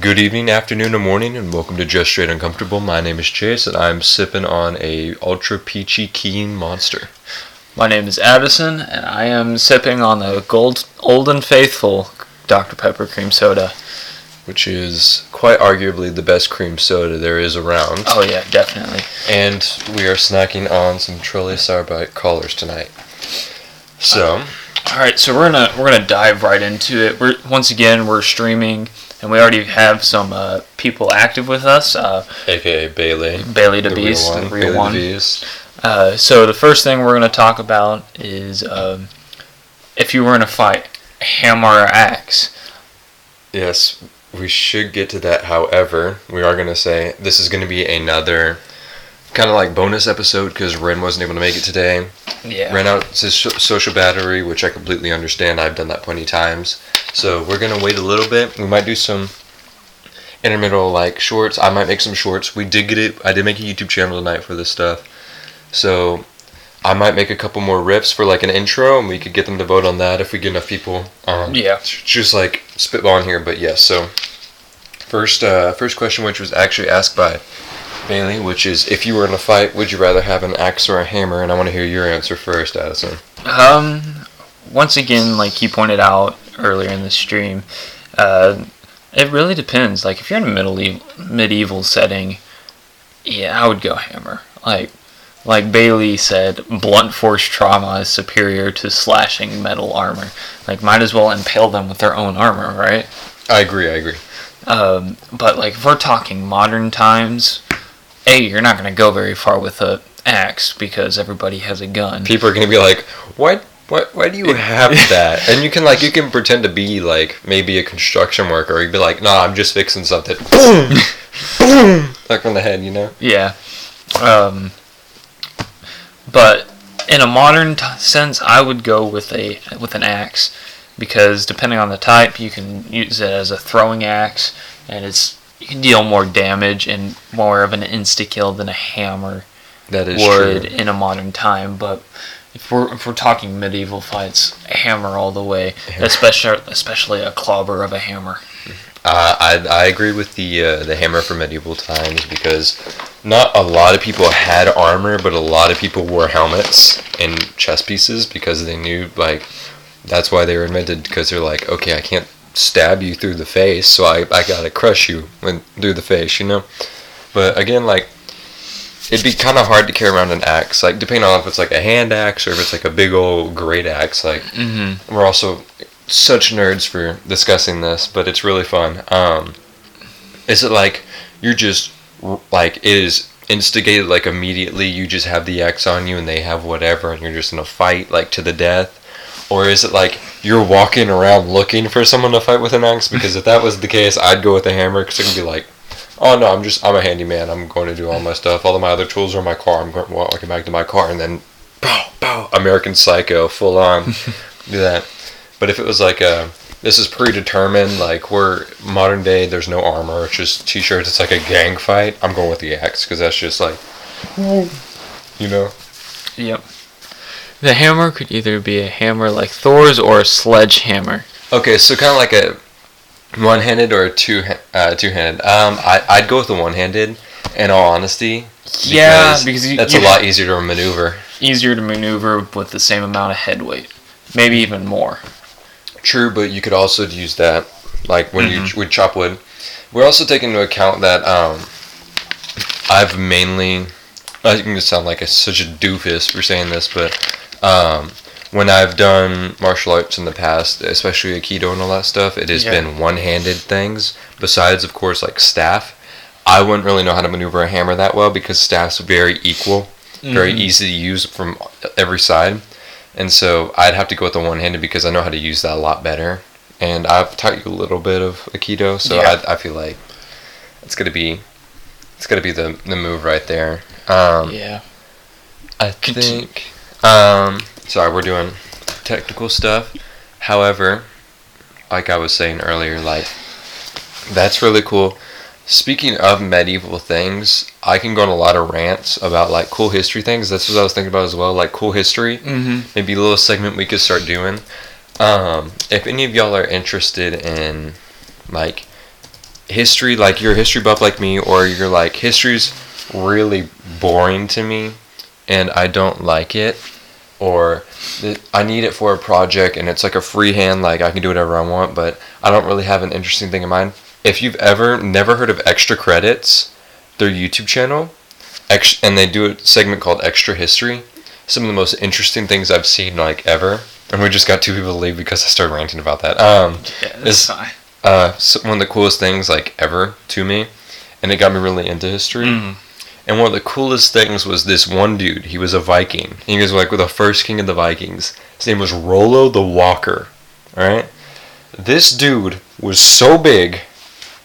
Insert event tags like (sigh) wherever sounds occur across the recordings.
Good evening, afternoon, or morning, and welcome to Just Straight Uncomfortable. My name is Chase, and I'm sipping on a ultra peachy keen monster. My name is Addison, and I am sipping on the gold, old and faithful Dr. Pepper cream soda. which is quite arguably the best cream soda there is around. Oh yeah, definitely. And we are snacking on some Trolli Sour Bite collars tonight. So, All right, so we're gonna we're gonna dive right into it. We're once again we're streaming, and we already have some uh, people active with us. Uh, aka Bailey, Bailey the Beast, real one, real Bailey the one. Beast. Uh, so the first thing we're gonna talk about is um, if you were in a fight, hammer or axe. Yes, we should get to that. However, we are going to say this is going to be another kind of like bonus episode because Ren wasn't able to make it today. Yeah. ran out his so- social battery, which I completely understand. I've done that plenty of times. So we're gonna wait a little bit. We might do some intermittent like shorts. I might make some shorts. We did get it. I did make a YouTube channel tonight for this stuff. So I might make a couple more rips for like an intro, and we could get them to vote on that if we get enough people. Um, Yeah. Just like spitballing here, but yes. So first, uh, first question, which was actually asked by Bailey, which is if you were in a fight, would you rather have an axe or a hammer? And I want to hear your answer first, Addison. Um, once again, like you pointed out earlier in the stream, uh, it really depends. Like if you're in a medieval medieval setting, yeah, I would go hammer. Like, like Bailey said, blunt force trauma is superior to slashing metal armor. Like, might as well impale them with their own armor, right? I agree. I agree. Um, but like if we're talking modern times, a you're not gonna go very far with a axe because everybody has a gun. People are gonna be like, "Why? Why? Why do you (laughs) have that?" And you can like you can pretend to be like maybe a construction worker. You'd be like, "Nah, I'm just fixing something." (laughs) Boom, boom, like on the head, you know. Yeah. Um, but in a modern t- sense, I would go with a with an axe because depending on the type, you can use it as a throwing axe, and it's you can deal more damage and more of an insta kill than a hammer That is would true. in a modern time. But if we're if we're talking medieval fights, a hammer all the way, especially especially a clobber of a hammer. Uh, I I agree with the uh, the hammer for medieval times because not a lot of people had armor, but a lot of people wore helmets and chest pieces because they knew like that's why they were invented because they're like okay I can't stab you through the face so I, I gotta crush you when through the face you know but again like it'd be kind of hard to carry around an axe like depending on if it's like a hand axe or if it's like a big old great axe like Mm-hmm. we're also such nerds for discussing this, but it's really fun. Um, is it like you're just like it is instigated like immediately? You just have the axe on you and they have whatever, and you're just in a fight like to the death, or is it like you're walking around looking for someone to fight with an axe? Because if that was the case, I'd go with a hammer because it can be like. Oh no! I'm just I'm a handyman. I'm going to do all my stuff. All of my other tools are in my car. I'm going walking back to my car, and then, bow bow, American Psycho, full on, (laughs) do that. But if it was like a, this is predetermined, like we're modern day, there's no armor, it's just t-shirts, it's like a gang fight. I'm going with the axe because that's just like, you know. Yep. The hammer could either be a hammer like Thor's or a sledgehammer. Okay, so kind of like a one-handed or a two uh, two-handed. Um, I I'd go with the one-handed. In all honesty, Yeah, because you- that's you- a lot easier to maneuver. Easier to maneuver with the same amount of head weight, maybe even more. True, but you could also use that, like when you would chop wood. We're also taking into account that um, I've mainly. I can just sound like a, such a doofus for saying this, but um, when I've done martial arts in the past, especially Aikido and all that stuff, it has Yeah. been one-handed things. Besides, of course, like staff. I wouldn't really know how to maneuver a hammer that well because staff's very equal, very Mhm. easy to use from every side. And so I'd have to go with the one handed because I know how to use that a lot better. And I've taught you a little bit of Aikido, so Yeah. I, I feel like it's gonna be it's gonna be the, the move right there. Um, Yeah. I think. Um, sorry, we're doing technical stuff. However, like I was saying earlier, like that's really cool. Speaking of medieval things, I can go on a lot of rants about like cool history things. That's what I was thinking about as well, like cool history. Mm-hmm. Maybe a little segment we could start doing. Um, if any of y'all are interested in like history, like you're a history buff like me, or you're like history's really boring to me, and I don't like it, or I need it for a project, and it's like a freehand, like I can do whatever I want, but I don't really have an interesting thing in mind. If you've ever never heard of Extra Credits, their YouTube channel, ex- and they do a segment called Extra History. Some of the most interesting things I've seen like ever. And we just got two people to leave because I started ranting about that. Um, Yeah, It's- uh, one of the coolest things like ever to me, and it got me really into history. Mhm. And one of the coolest things was this one dude. He was a Viking. He was like the first king of the Vikings. His name was Rollo the Walker. All right. This dude was so big,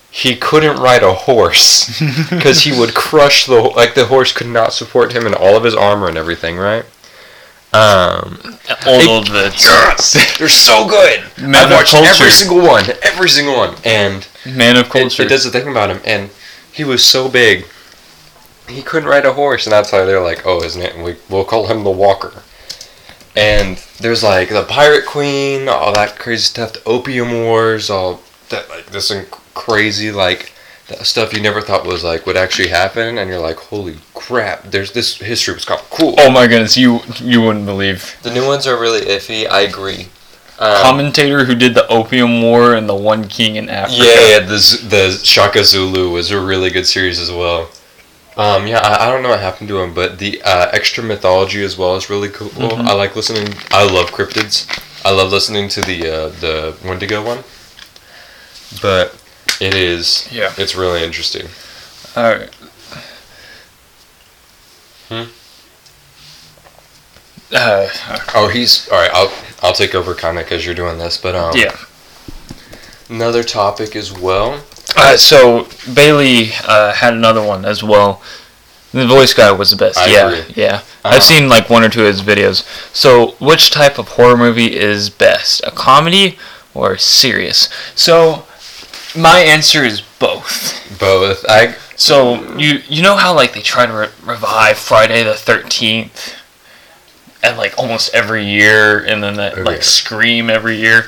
he couldn't ride a horse (laughs) because he would crush the like the horse could not support him and all of his armor and everything. Right. Um. All of the Yes, they're so good. Man I of watched every single one, every single one, and man of it, culture. it does the thing about him. And he was so big, he couldn't ride a horse, and that's why they're like, oh, his name, we, we'll call him the Walker. And there's like the Pirate Queen, all that crazy stuff, the Opium Wars, all that like this inc- crazy like stuff you never thought was like would actually happen, and you're like, holy crap! There's this history was kind of cool. oh my goodness, you you wouldn't believe. The new ones are really iffy. I agree. Um, Commentator who did the Opium War and the One King in Africa. Yeah, yeah, the the Shaka Zulu was a really good series as well. Um, yeah, I, I don't know what happened to him, but the uh, extra mythology as well is really cool. Mhm. I like listening. I love cryptids. I love listening to the uh, the Wendigo one. But it is. Yeah. It's really interesting. All right. Hmm? Uh, Oh, he's all right. I'll I'll take over kind of because you're doing this, but um. yeah. Another topic as well. Uh, so Bailey uh, had another one as well. The voice guy was the best. I yeah, agree. yeah. Uh-huh. I've seen like one or two of his videos. So, which type of horror movie is best, a comedy or serious? So, my answer is both. Both. I So you you know how like they try to re- revive Friday the Thirteenth, and like almost every year, and then that Oh, like. Scream every year.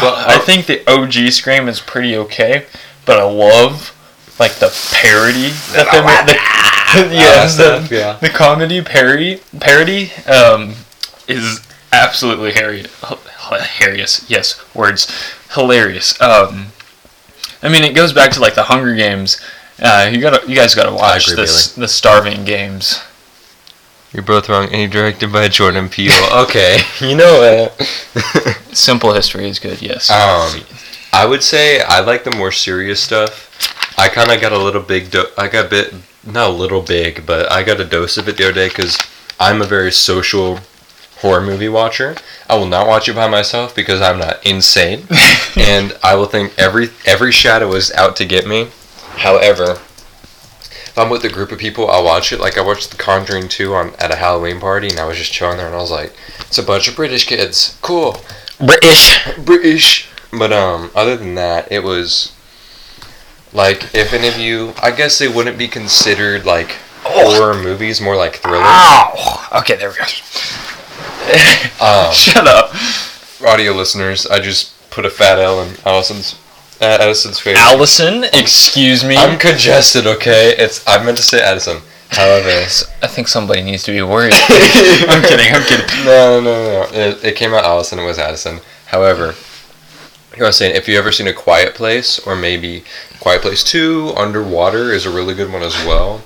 Well, I think the OG Scream is pretty okay, but I love like the parody that they made. The, (laughs) yeah, stuff, the, yeah. the comedy parody parody um, is absolutely hilarious. Yes, words, hilarious. Um, I mean, it goes back to like the Hunger Games. Uh, you gotta, you guys gotta watch agree, this, the Starving Games. You're both wrong. And directed by Jordan Peele. Okay, (laughs) you know what? (laughs) Simple History is good, yes. um, I would say I like the more serious stuff. I kind of got a little big. Do- I got a bit, not a little big, but I got a dose of it the other day because I'm a very social horror movie watcher. I will not watch it by myself because I'm not insane, (laughs) and I will think every every shadow is out to get me. However, if I'm with a group of people, I'll watch it. Like I watched The Conjuring 2 on at a Halloween party, and I was just chilling there, and I was like, "It's a bunch of British kids, cool, British. British." But um, other than that, it was like if any of you, I guess they wouldn't be considered like horror movies, more like thrillers. Ow! Okay, there we go. (laughs) (laughs) Um, Shut up. audio listeners, I just put a fat L in Allison's uh, Addison's face. Allison, excuse me. I'm congested, okay? It's I meant to say Addison. However, (laughs) I think somebody needs to be worried. I'm kidding. I'm kidding. No, no, no, no. It, it came out Allison. It was Addison. However, I was saying, if you ever seen A Quiet Place or maybe Quiet Place Two, Underwater is a really good one as well.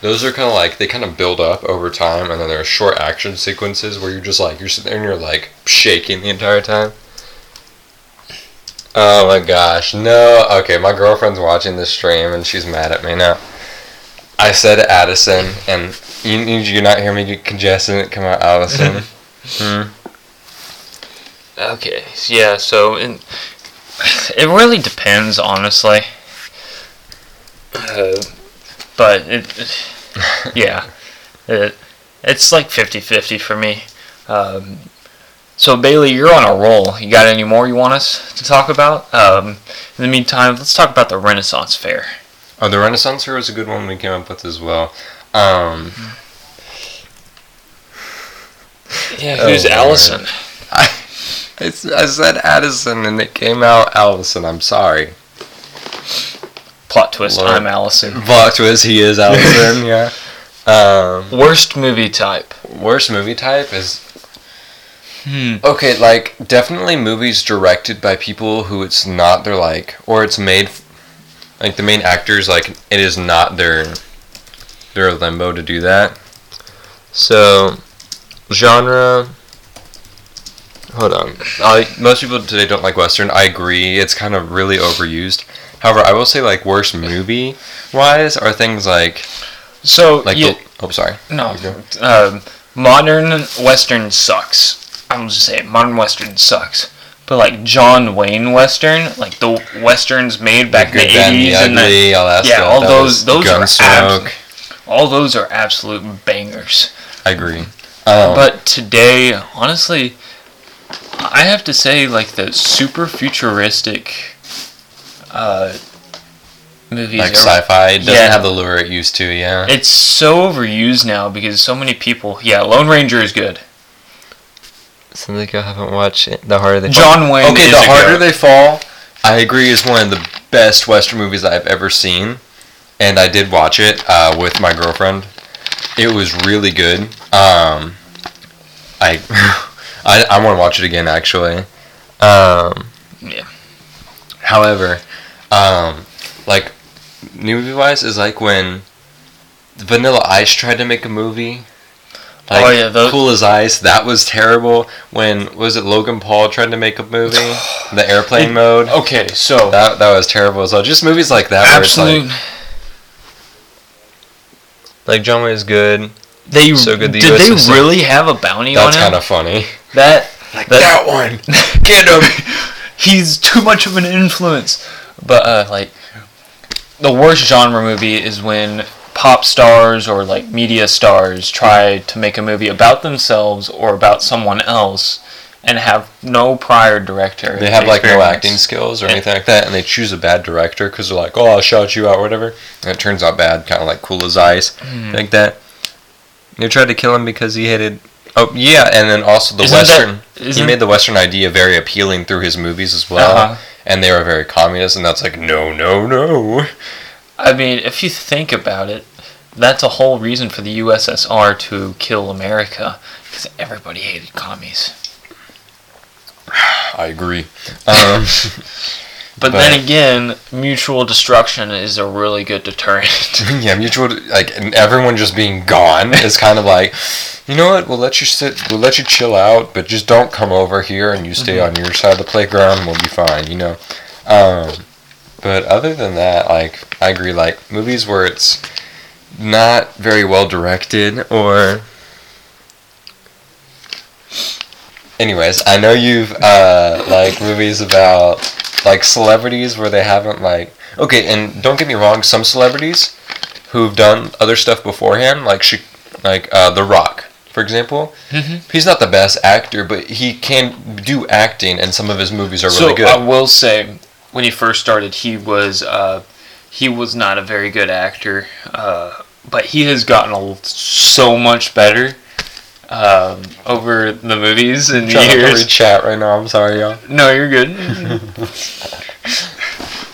Those are kind of like they kind of build up over time, and then there are short action sequences where you're just like you're sitting there and you're like shaking the entire time. Oh my gosh, no. Okay, my girlfriend's watching this stream and she's mad at me now. I said Addison, and you, you, you not hear me get congested it come out Allison. (laughs) hmm. Okay. Yeah. So it, (sighs) it really depends, honestly. Uh, but it, (laughs) yeah, it, it's like 50-50 for me. Um, so Bailey, you're on a roll. You got any more you want us to talk about? Um, in the meantime, let's talk about the Renaissance Fair. Oh, the Renaissance Fair was a good one we came up with as well. Um, Yeah. Oh, Who's Lord. Allison? I, I said Addison and it came out Allison. I'm sorry. Plot twist: Lord. I'm Allison. Plot twist, he is Allison, (laughs) yeah. Um, Worst movie type. worst movie type is Hmm. okay, like definitely movies directed by people who it's not their like, or it's made like the main actors like it is not their their limbo to do that. So genre. Hold on. I, most people today don't like western. I agree. It's kind of really overused. However, I will say like worst movie wise are things like So like yeah, the, oh sorry no, You go. um, modern western sucks. I'm just saying, modern western sucks. But like John Wayne western, like the westerns made back in the Good, Bad, the 80s and the, Ugly, all that yeah, stuff. all That those- those are Gunsmoke. all those are absolute bangers. I agree. Um, But today, honestly, I have to say, like the super futuristic uh, movies, like are, sci-fi it doesn't Yeah. have the lure it used to. Yeah. it's so overused now because so many people. Yeah, Lone Ranger is good. Seems like I haven't watched it. The harder they fall. John Wayne. Okay, is the a harder goat. they fall, I agree, is one of the best Western movies I've ever seen, and I did watch it uh, with my girlfriend. It was really good. Um, I, (laughs) I, I want to watch it again actually. Um, Yeah. However, um, like new movie wise is like when Vanilla Ice tried to make a movie. Like, Oh, yeah, those- Cool as Ice. That was terrible. When was it Logan Paul tried to make a movie? (sighs) the airplane mode. Okay, so That that was terrible. as So just movies like that absolute. like like John Wayne is good. they so good the did they really have a bounty That's on him? That's kind of funny. That Like that- one. (laughs) Get him. he's too much of an influence. But uh, like the worst genre movie is when pop stars or like media stars try to make a movie about themselves or about someone else and have no prior director. They have like no acting skills or Yeah. anything like that, and they choose a bad director because they're like, "Oh, I'll shout you out," or whatever. And it turns out bad, kind of like Cool as Ice, Hmm. like that. They tried to kill him because he hated. Oh yeah, and then also the Isn't that- Western. he made the Western idea very appealing through his movies as well, Uh-huh. and they were very communist, and that's like, no, no, no. I mean, if you think about it, that's a whole reason for the USSR to kill America because everybody hated commies. (sighs) I agree. Um, (laughs) But, But- then again, mutual destruction is a really good deterrent. (laughs) yeah, mutual like and everyone just being gone is kind of like, you know what? We'll let you sit. We'll let you chill out, but just don't come over here and you stay on your side of the playground. We'll be fine. You know. Um, but other than that, like I agree. Like movies where it's not very well directed or. Anyways, I know you've uh, like movies about like celebrities where they haven't like okay, and don't get me wrong, some celebrities who've done other stuff beforehand, like she, like uh, The Rock, for example. Mhm. He's not the best actor, but he can do acting, and some of his movies are so really good. I will say, when he first started, he was uh, he was not a very good actor, uh, but he has gotten a, so much better um, over the movies and I'm trying to years. chat right now. I'm sorry, y'all. No, you're good. (laughs)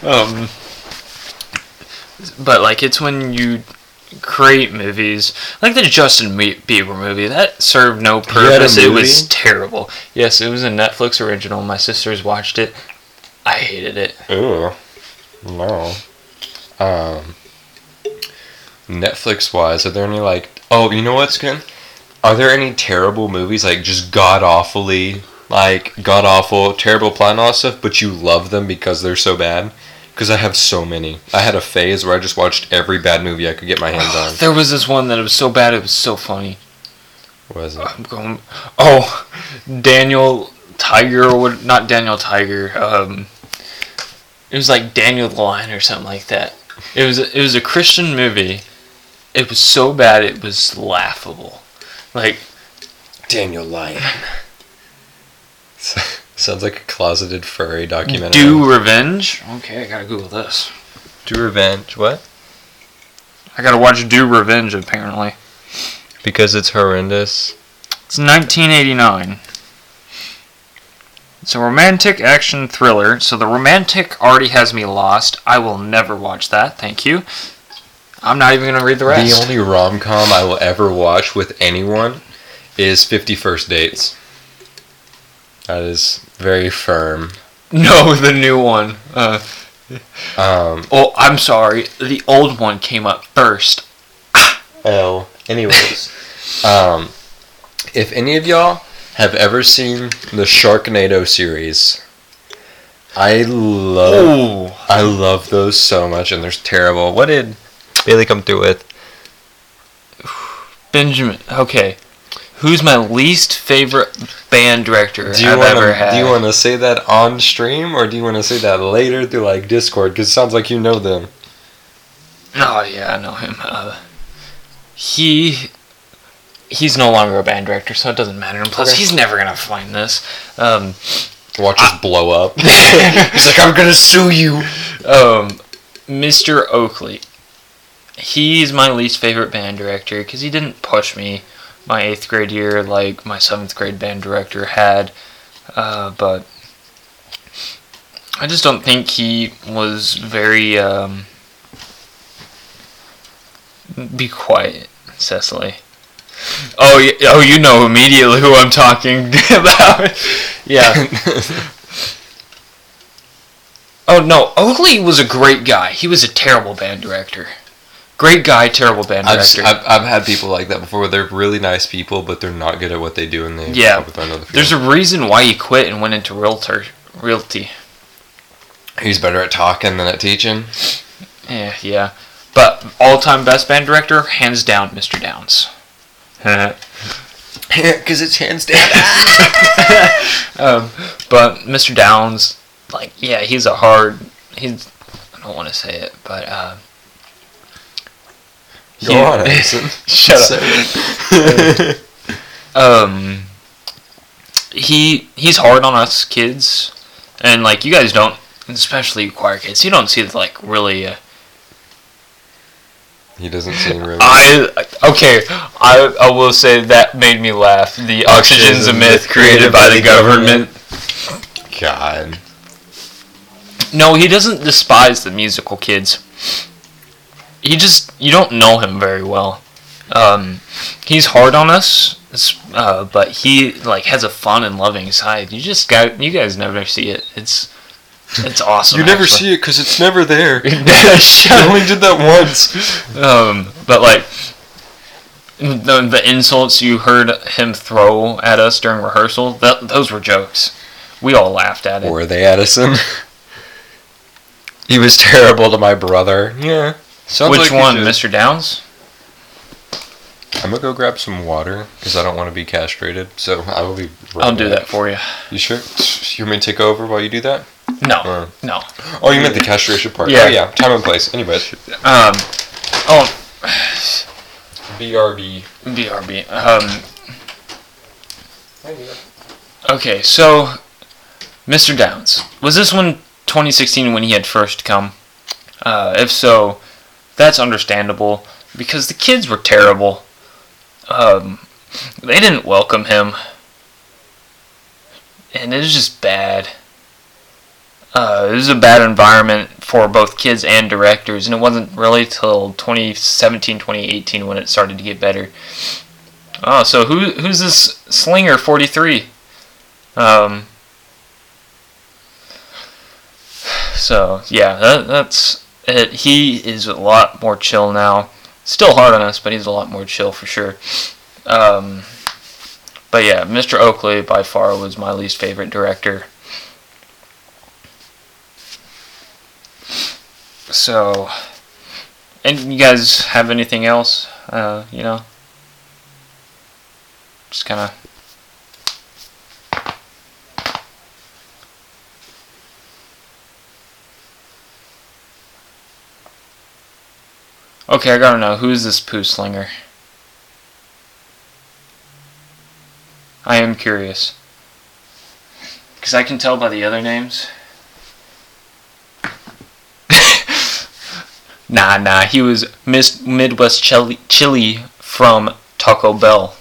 um, but like it's when you create movies like the Justin Bieber movie that served no purpose. It was terrible. Yes, it was a Netflix original. My sisters watched it. I hated it. Ooh, no. Um, Netflix wise, are there any like? Oh, you know what's good? Are there any terrible movies like just god awfully like god awful, terrible plot and all that stuff, but you love them because they're so bad? Because I have so many. I had a phase where I just watched every bad movie I could get my hands (sighs) on. There was this one that was so bad it was so funny. Was it? I'm going. Oh, Daniel Tiger or what? Not Daniel Tiger. Um, it was like Daniel the Lion or something like that. It was it was a Christian movie. It was so bad it was laughable. Like Daniel Lyon. (laughs) Sounds like a closeted furry documentary. Do Revenge. Okay, I gotta Google this. Do revenge. What? I gotta watch Do Revenge apparently. Because it's horrendous. It's 1989. It's a romantic action thriller. So the romantic already has me lost. I will never watch that. Thank you. I'm not even gonna read the rest. The only rom com I will ever watch with anyone is Fifty First Dates. That is very firm. (laughs) no, the new one. Uh, Um, oh, I'm sorry. The old one came up first. Oh, Anyways, (laughs) um, if any of y'all have ever seen the Sharknado series, I love Oh, I love those so much, and they're terrible. What did Bailey come through with? Benjamin. Okay, who's my least favorite band director Do you I've want ever had? do you want to say that on stream, or do you want to say that later through like Discord? Because it sounds like you know them. Oh yeah, I know him. Uh, he he's no longer a band director, so it doesn't matter. And plus, Okay. he's never gonna find this. Um, Watch us blow up. (laughs) he's like, I'm gonna sue you. Um, Mr. Oakley. He's my least favorite band director because he didn't push me my eighth grade year like my seventh grade band director had. Uh, but I just don't think he was very. Um, be quiet, Cecily. Oh, y- oh, you know immediately who I'm talking (laughs) about. yeah. (laughs) Oh no, Oakley was a great guy. He was a terrible band director. Great guy, terrible band I've, director. I've, I've had people like that before they're really nice people, but they're not good at what they do and they Yeah. probably find other There's a reason why he quit and went into realtor realty. He's better at talking than at teaching. Yeah, yeah. But all-time best band director, hands down, Mr. Downs. (laughs) Because it's hands down. (laughs) um, but Mr. Downs, like, yeah, he's a hard. He's. I don't want to say it, but. Uh, Go he- on, Edison. Shut up. (laughs) Um he he's hard on us kids and like you guys don't especially choir kids you don't see like really uh, he doesn't seem really. i okay I, I will say that made me laugh the oxygen's a myth created by the government God. no he doesn't despise the musical kids he just you don't know him very well um he's hard on us uh, but he like has a fun and loving side you just got you guys never see it it's it's (laughs) awesome You never actually. see it because it's never there. (laughs) I (laughs) only did that once. Um, but like the the insults you heard him throw at us during rehearsal, that those were jokes. We all laughed at it. Were they Edison? he was terrible to my brother. Yeah. Sounds Which like he one, should. Mr. Downs? I'm gonna go grab some water because I don't want to be castrated. So I will be. right I'll do back. that for you. You sure? You want me to take over while you do that? No, Or- no. Oh, you meant the castration part. Yeah. Oh, yeah. Time and place. Anyways. Um, oh, BRB. BRB. Um, okay, so Mr. Downs was this one 2016 when he had first come? Uh, if so, that's understandable because the kids were terrible. Um, they didn't welcome him, and it was just bad. Uh, it was a bad environment for both kids and directors, and it wasn't really till 2017, 2018 when it started to get better. Oh, so who who's this Slinger 43? Um. (sighs) So yeah, that, that's it. He is a lot more chill now. Still hard on us, but he's a lot more chill for sure. Um. But yeah, Mr. Oakley by far was my least favorite director. So, and you guys have anything else? Uh, you know, just kind of. Okay, I gotta know, who is this poo slinger? I am curious. Because I can tell by the other names. (laughs) nah, nah, he was Miss Midwest Chili, Chili from Taco Bell.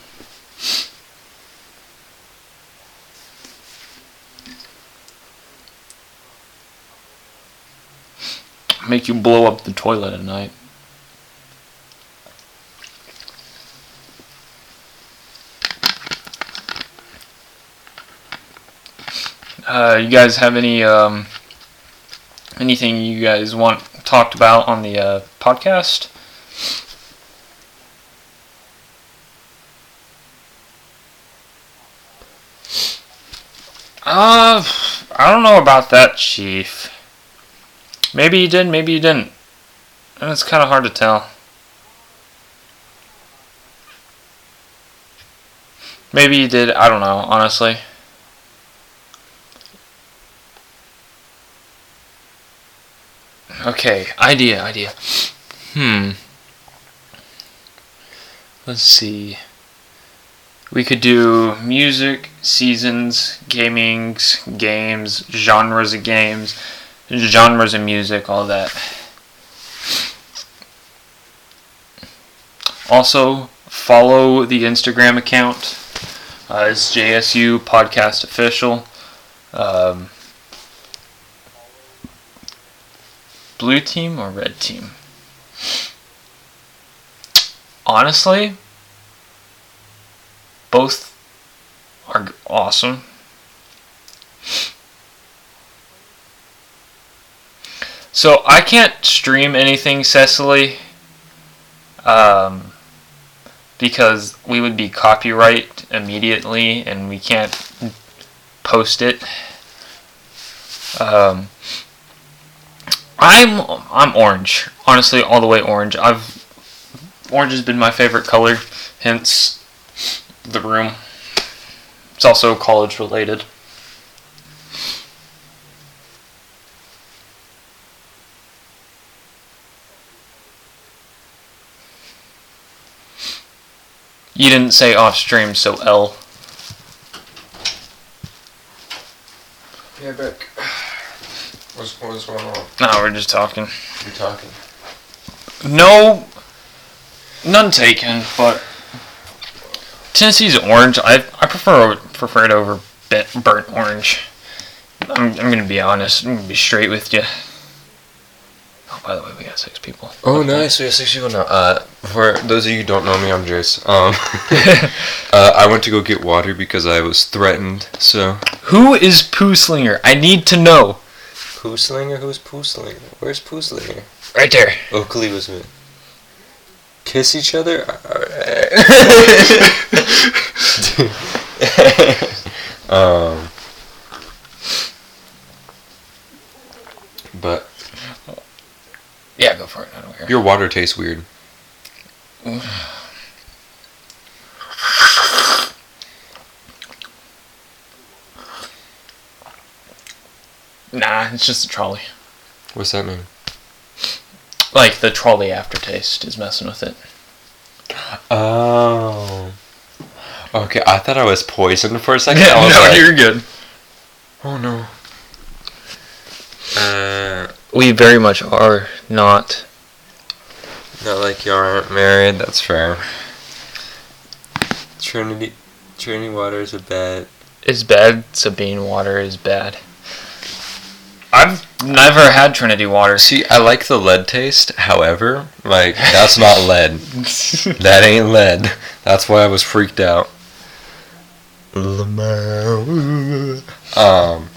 Make you blow up the toilet at night. Uh, you guys have any um, anything you guys want talked about on the uh, podcast? Uh, I don't know about that, Chief. Maybe you did, maybe you didn't. And it's kind of hard to tell. Maybe you did, I don't know, honestly. Okay, idea, idea. Hmm. Let's see. We could do music, seasons, gamings, games, genres of games, genres of music, all that. Also, follow the Instagram account. Uh, it's JSU Podcast Official. Um, blue team or red team? Honestly, both are awesome. So I can't stream anything Cecily um, because we would be copyright immediately and we can't post it. Um, I'm I'm orange. Honestly, all the way orange. I've orange has been my favorite color, hence the room. It's also college related. You didn't say off stream, so L. Yeah, Beck. What's, what's going on? No, we're just talking. You talking? No, none taken, but Tennessee's orange. I I prefer prefer it over burnt orange. I'm I'm gonna be honest. I'm gonna be straight with you. Oh, by the way, we got six people. Oh, nice. We got six people now. Uh, for those of you who don't know me, I'm Jace. Um, (laughs) uh, I went to go get water because I was threatened. So. Who is Poo Slinger? I need to know. Poo Slinger? Who's Poo Slinger? Where's Poo Slinger? Right there. Oakley was with. Kiss each other? (laughs) um. But Yeah, go for it. I don't care. your water tastes weird. (sighs) (laughs) Nah, it's just a Trolli. What's that mean? Like the Trolli aftertaste is messing with it. Oh. Okay, I thought I was poisoned for a second. (laughs) Was no, like, you're good. Oh no. Uh, We very much are not. not like you aren't married. That's fair. Trinity, Trinity water is a bad. Is bad. Sabine water is bad. I've never had Trinity water. See, I like the lead taste. However, like that's not lead. (laughs) That ain't lead. That's why I was freaked out. Um.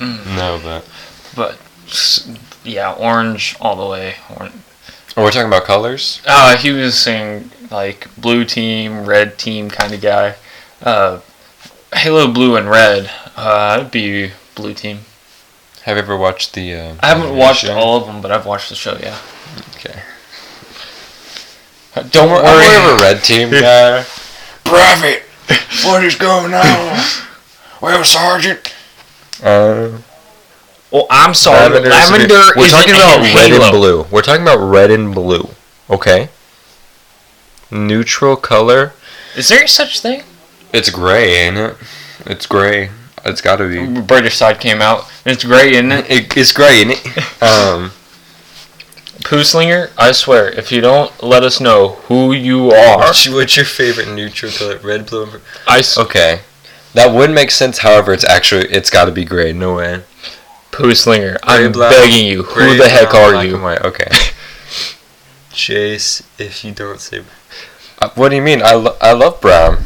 No, but but yeah, orange all the way. Or- oh, we're talking about colors. Uh, he was saying like blue team, red team kind of guy. Uh, Halo blue and red. Uh, I'd be blue team. Have you ever watched the? Uh, I haven't watched animation? all of them, but I've watched the show. Yeah. Okay. Don't I'm worry. more of a red team guy. (laughs) Private, what is going on? Well, Sergeant. Uh, Well, I'm sorry. Lavender. Lavender, We're talking in about red Halo. and blue. We're talking about red and blue. Okay. Neutral color. Is there such thing? It's gray, ain't it? It's gray. It's got to be. British side came out. It's gray, isn't it? It, it's gray, ain't it? (laughs) Um. Poo Slinger, I swear, if you don't let us know who you are, What's, what's your favorite neutral color? Red, blue, and. I s- Okay. That would make sense. However, it's actually it's got to be gray. No way. Poo Pooh Slinger, I'm black, begging you. Who Gray, the heck brown, are black you? and white. Okay. (laughs) Chase, if you don't say. Uh, what do you mean? I, lo- I love brown.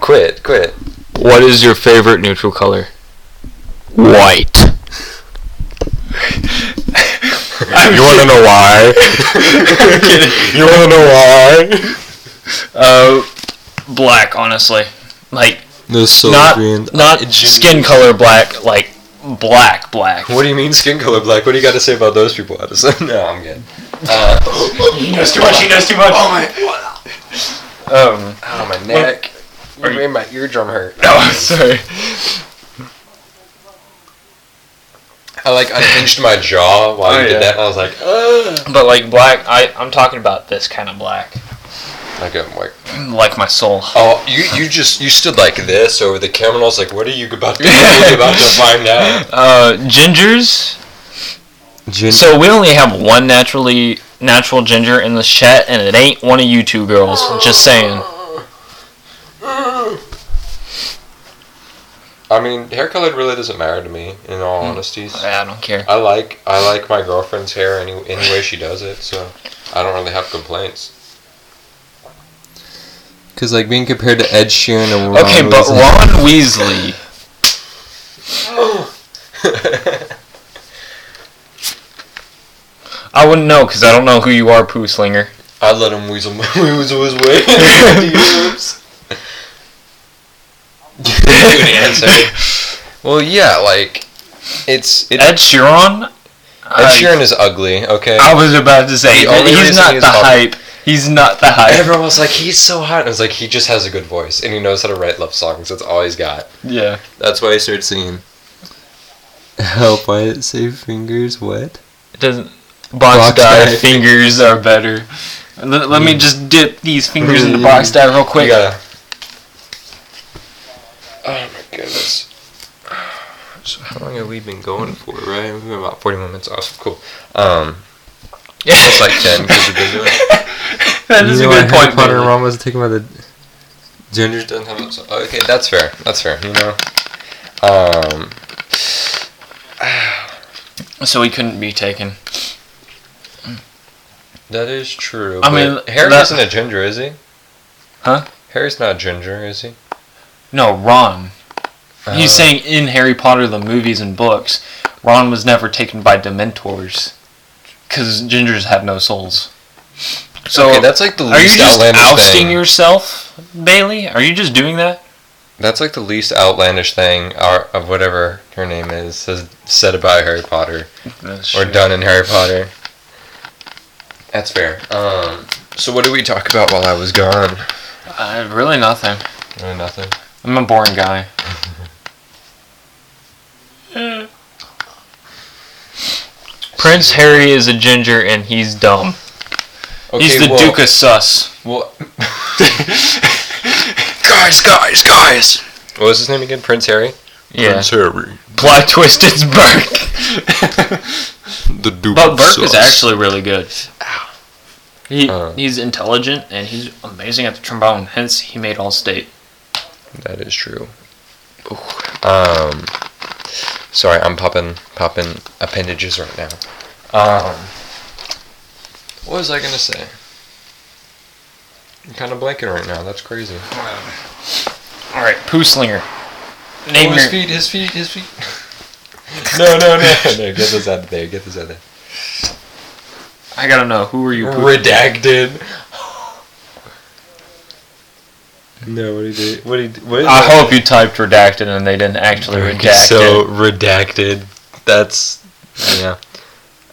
Quit, quit. What is your favorite neutral color? White. (laughs) you want to know why? (laughs) you want to know why? Uh, black, honestly. Like, The so not green. not skin color black, like black black. What do you mean skin color black? What do you got to say about those people, Addison? (laughs) no, I'm good. Uh, He knows too much. He knows too much. oh my! Um. Oh my neck. Are You you- made my eardrum hurt. (laughs) Oh, sorry. I like unhinged my jaw while Oh, you yeah. did that, and I was like, Ugh. But like black, I I'm talking about this kind of black, Like I'm like, like my soul. oh, you you just you stood like this over the camera. and I was like, what are you about to, you about to find out? (laughs) Uh, gingers. Gin- So we only have one naturally natural ginger in the chat, and it ain't one of you two girls. Just saying. I mean, hair color really doesn't matter to me. In all hmm. honesty, Yeah, I don't care. I like I like my girlfriend's hair any any way she does it, so I don't really have complaints. Cause like being compared to Ed Sheeran and Ron Okay, but Weasley- Ron Weasley. (laughs) I wouldn't know because I don't know who you are, Pooh Slinger. I let him weasel (laughs) weasel his way. (laughs) Good (laughs) answer. Well, yeah, like it's it, Ed Sheeran. Ed I- Sheeran is ugly. Okay, I was about to say The only he's not he's the popular- hype. He's not the hype. Everyone was like, he's so hot. And I was like, he just has a good voice and he knows how to write love songs. That's all he's got. Yeah. That's why I started singing. Help! I say fingers wet. It doesn't. Box, Box dye dye fingers are better. Let, let me mm. just dip these fingers in the box dye real You quick. gotta. Oh my goodness. So how long have we been going for? Right, we've been about forty minutes. Awesome, cool. Um, it's like ten (laughs) because we've been doing. that is a good point. Potter and Bailey. Ron was taken by the genders doesn't have it. So, okay, that's fair. That's fair. You know. Um. So he couldn't be taken. That is true. I mean, Harry that- isn't a ginger, is he? Huh? Harry's not ginger, is he? No, Ron. He's Uh, saying in Harry Potter, the movies and books, Ron was never taken by Dementors. Because gingers have no souls. So, okay, that's like the least outlandish thing. are you just ousting thing. yourself, Bailey? Are you just doing that? That's like the least outlandish thing of whatever her name is has said about Harry Potter or done in Harry Potter. That's fair. Um, so what did we talk about while I was gone? Uh, really nothing. Really nothing. I'm a boring guy. Prince Harry is a ginger and he's dumb. he's the well, Duke of Sus. Well, (laughs) guys, guys, guys. What was his name again? Prince Harry. Yeah. Prince Harry. Plot twist, it's Burke. (laughs) The Duke. Of Sus. But Burke is actually really good. He, Uh. he's intelligent and he's amazing at the trombone. Hence, he made all state. That is true. Um, sorry, I'm popping popping appendages right now. Um, what was I gonna say? I'm kind of blanking right now. That's crazy. All right, Pooh Slinger. Name oh, his your. feet, his feet, his feet. (laughs) no, no, no, (laughs) no. Get this out of there. Get this out of there. I gotta know who are you? Pooh? Redacted. No, what he did? What he? What is I that? hope you typed redacted and they didn't actually Okay, redact So it. redacted. That's yeah.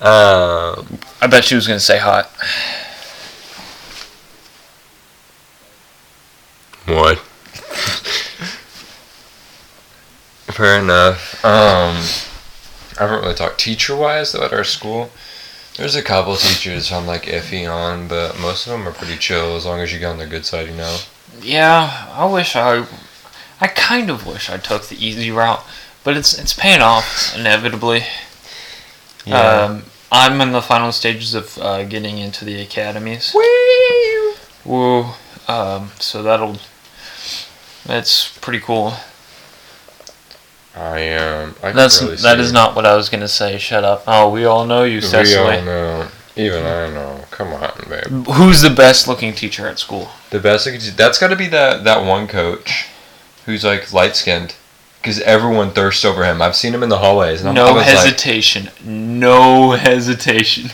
Um. I bet she was gonna say hot. What? (laughs) Fair enough. Um, I haven't really talked teacher-wise though at our school. There's a couple teachers I'm like iffy on, but most of them are pretty chill as long as you get on their good side, you know. Yeah, I wish I. I kind of wish I took the easy route, but it's it's paying off inevitably. Um, I'm in the final stages of uh, getting into the academies. Woo! Um, so that'll. That's pretty cool. I um. I That's that is not what I was gonna say. Shut up. Oh, we all know you, We all Cecily. know. Even I don't know. Come on, babe. Who's the best looking teacher at school? The best could do. That's got to be that that one coach, who's like light skinned, because everyone thirsts over him. I've seen him in the hallways. And I'm, No hesitation. no hesitation.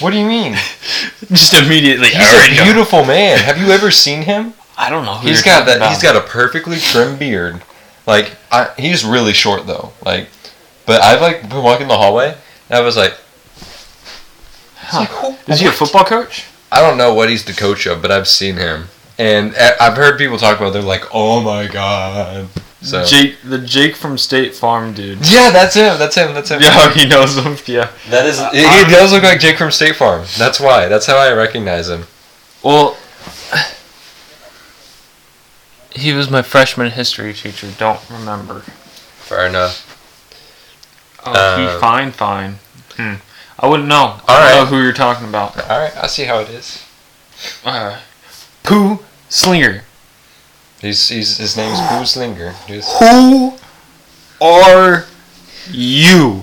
What do you mean? (laughs) Just immediately. He's a know. beautiful man. Have you ever seen him? I don't know who He's got that. about. He's got a perfectly trimmed beard. Like I, he's really short though. Like, but I've like been walking the hallway. And I was like, Huh. like, who- Is he a football coach? I don't know what he's the coach of, but I've seen him, and I- I've heard people talk about. it, They're like, "Oh my god!" So Jake, the Jake from State Farm dude. yeah, that's him. That's him. That's him. Yeah, (laughs) he knows him. Yeah. that is. Uh, He I'm- does look like Jake from State Farm. That's why. That's how I recognize him. Well, (sighs) he was my freshman history teacher. Don't remember. Fair enough. Oh, Uh, he fine, fine. Hmm. I wouldn't know. All I don't right. know who you're talking about. All right, I see how it is. Uh, Pooh Slinger. He's, he's his name's Boo Slinger. Just Who are you?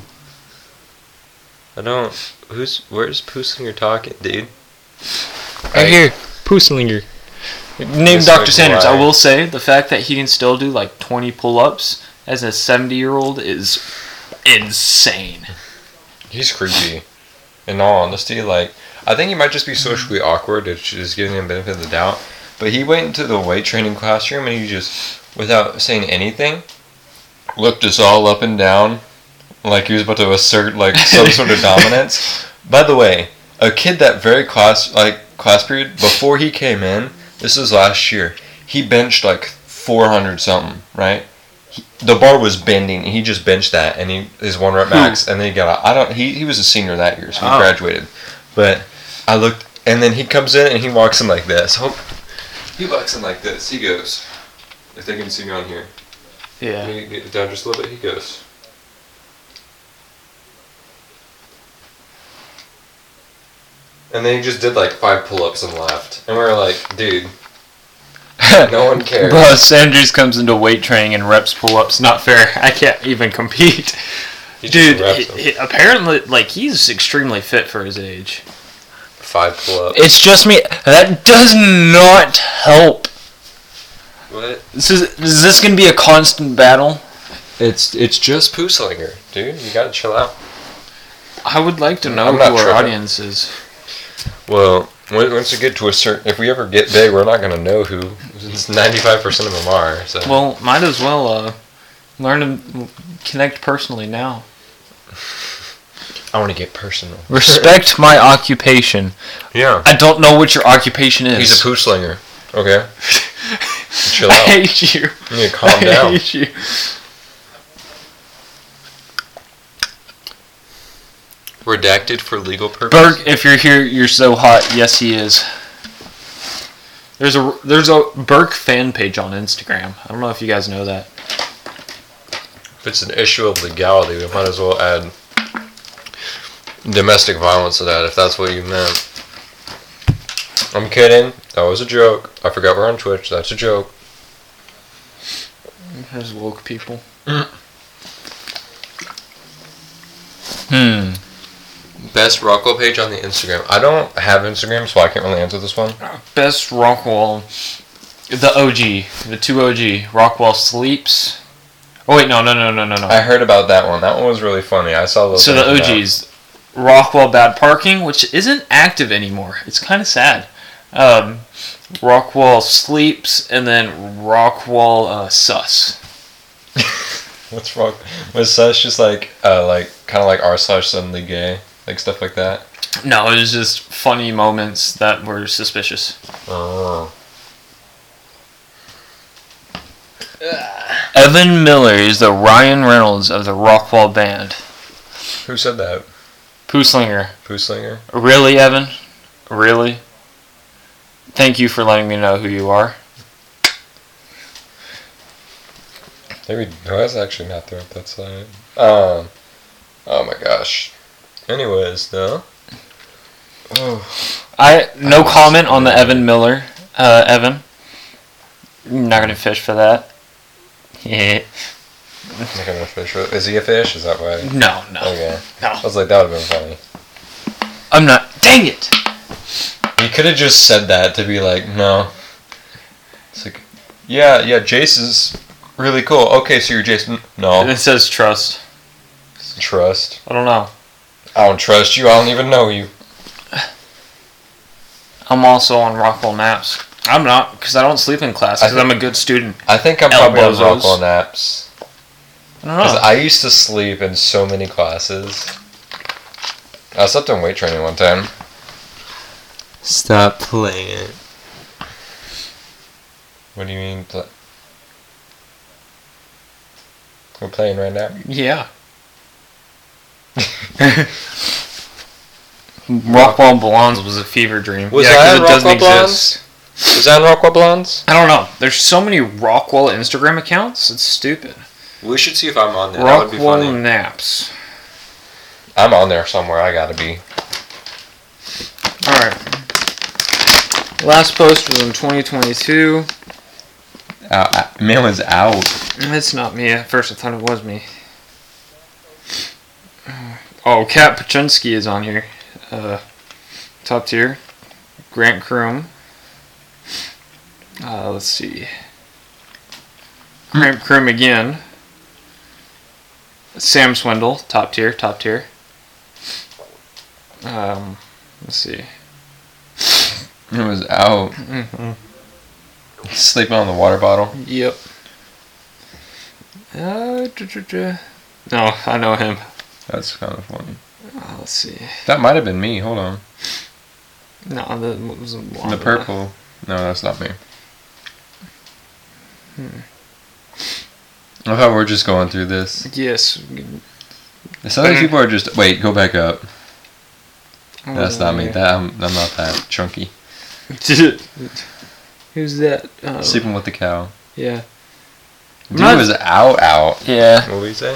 I don't. Who's where's Poo Slinger talking, dude? Right here, Pooslinger. Name This Dr. Sanders. I will say the fact that he can still do like 20 pull-ups as a 70-year-old is insane. He's creepy. In all honesty, like I think he might just be socially mm-hmm. awkward, which is giving him benefit of the doubt. But he went into the weight training classroom and he just, without saying anything, looked us all up and down, like he was about to assert like some sort of (laughs) dominance. By the way, a kid that very class like class period before he came in, this was last year. He benched like 400 something, right? He, the bar was bending. He just benched that, and he his one rep max, hmm. and then he got. out. I don't. He he was a senior that year, so he Oh. graduated. But I looked, and then he comes in and he walks in like this. He walks in like this. He goes. If they can see me on here, Yeah. Can you get it down just a little bit. He goes. And then he just did like five pull-ups and left, and we were like, dude, no one (laughs) cares. Bro, Sanders comes into weight training and reps pull-ups. Not fair. (laughs) I can't even compete. Dude, he- he- apparently, like, he's extremely fit for his age. five pull-ups. It's just me. That does not help. What? This is, is this going to be a constant battle? It's it's just poo slinger, dude. You gotta chill out. I would like to know who not our tripping. audience is. Well, once you get to a certain, if we ever get big, we're not gonna know who. Ninety-five percent of them are. So. Well, might as well uh, learn to connect personally now. I want to get personal. (laughs) Respect my occupation. Yeah. I don't know what your occupation is. He's a poo slinger. Okay. (laughs) Chill out. I hate you. You need to calm (laughs) I down. hate you. Redacted for legal purposes. Berg, if you're here, you're so hot. Yes, he is. There's a there's a Burke fan page on Instagram. I don't know if you guys know that. If it's an issue of legality, we might as well add domestic violence to that, if that's what you meant. I'm kidding. That was a joke. I forgot we're on Twitch. That's a joke. There's woke people. Mm. Hmm. Best Rockwell page on the Instagram. I don't have Instagram, so I can't really answer this one. Best Rockwell. The OG. The two OG. Rockwell sleeps. Oh wait, no, no, no, no, no, no. I heard about that one. That one was really funny. I saw those. So the things about- OGs, Rockwell bad parking, which isn't active anymore. It's kind of sad. Um, Rockwell sleeps, and then Rockwell uh, sus. (laughs) What's wrong? Was sus just like uh like kind of like r slash suddenly gay like stuff like that? No, it was just funny moments that were suspicious. Oh. Evan Miller is the Ryan Reynolds of the Rockwell band. Who said that? Pooslinger. Poo Slinger? Really, Evan? Really? Thank you for letting me know who you are. Maybe no, that's actually not there. That's side. Um. Oh my gosh. Anyways, though. Oh. I no comment on the Evan Miller. Uh, Evan, I'm not gonna fish for that. Yeah. Like I'm a fish. Is he a fish? Is that why? No, no, Okay. No. I was like, that would have been funny. I'm not. Dang it! He could have just said that to be like, no. It's like, yeah, yeah, Jace is really cool. Okay, so you're Jason. No. It says trust. Trust. I don't know. I don't trust you. I don't even know you. I'm also on Rockwell naps. I'm not because I don't sleep in class I because I'm a good student. I think I'm probably on Rockwell naps. I don't Because know. I used to sleep in so many classes. I slept in weight training one time. Stop playing. it. What do you mean? Pl- We're playing right now. yeah. (laughs) Rockwell Blondes was a fever dream. Was yeah, that it doesn't Rockwell Blondes? exist. Was that Rockwell Blondes? I don't know. There's so many Rockwell Instagram accounts. It's stupid. We should see if I'm on there. Rockwell Naps. I'm on there somewhere. I gotta be. All right. Last post was in 2022. Uh, man was out. It's not me. At first, I thought it was me. Oh, Kat Paczynski is on here. Uh, top tier. Grant Chrome. Uh, let's see. Grant Chrome again. Sam Swindle, top tier, top tier. Um, let's see. Man was out. Mhm. Sleeping on the water bottle. Yep. Uh. No, I know him. That's kind of funny. Uh, let's see. That might have been me. Hold on. No, that was The purple. No, that's not me. Hmm. I thought we are just going through this. Yes. Some of these people are just. Wait, go back up. That's not me. That I'm, I'm not that chunky. (laughs) Who's that? Uh, Sleeping with the cow. yeah. Dude Not- was out, out. Yeah. What would you say?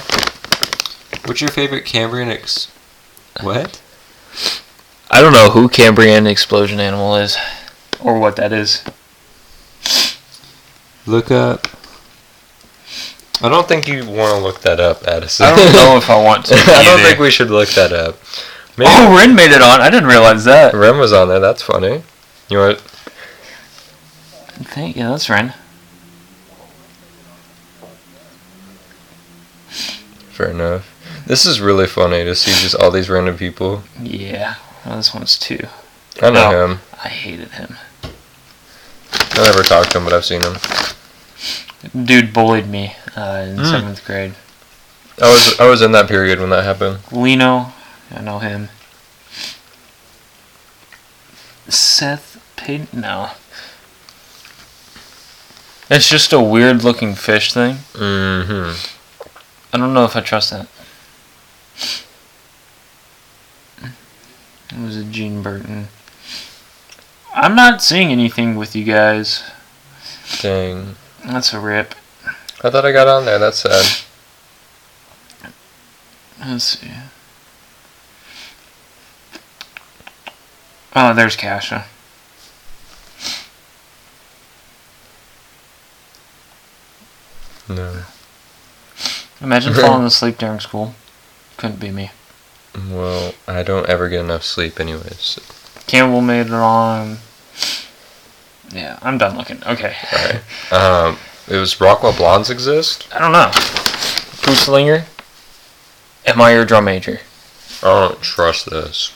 What's your favorite Cambrian ex? What? I don't know who Cambrian explosion animal is, or what that is. Look up. I don't think you want to look that up, Addison. I don't know if I want to. (laughs) I don't think we should look that up. Maybe Oh, Ren made it on. I didn't realize that. Rem was on there. That's funny. You want? Thank yeah, that's Ren. Fair enough. This is really funny to see just all these random people. Yeah. Well, this one's two. I know No. him. I hated him. I never talked to him, but I've seen him. Dude bullied me uh, in Mm. seventh grade. I was I was in that period when that happened. Lino, I know him. Seth Payton? No. It's just a weird looking fish thing. Mm-hmm. I don't know if I trust that. It was a Gene Burton. I'm not seeing anything with you guys. Dang. That's a rip. I thought I got on there. That's sad. Let's see. Oh, there's Kasha. No. Imagine (laughs) falling asleep during school. Couldn't be me. Well, I don't ever get enough sleep, anyways. Campbell made it on. Yeah, I'm done looking. Okay. Alright. Um, it was Rockwell Blondes exist. I don't know. Puslinger? Am I your drum major? I don't trust this.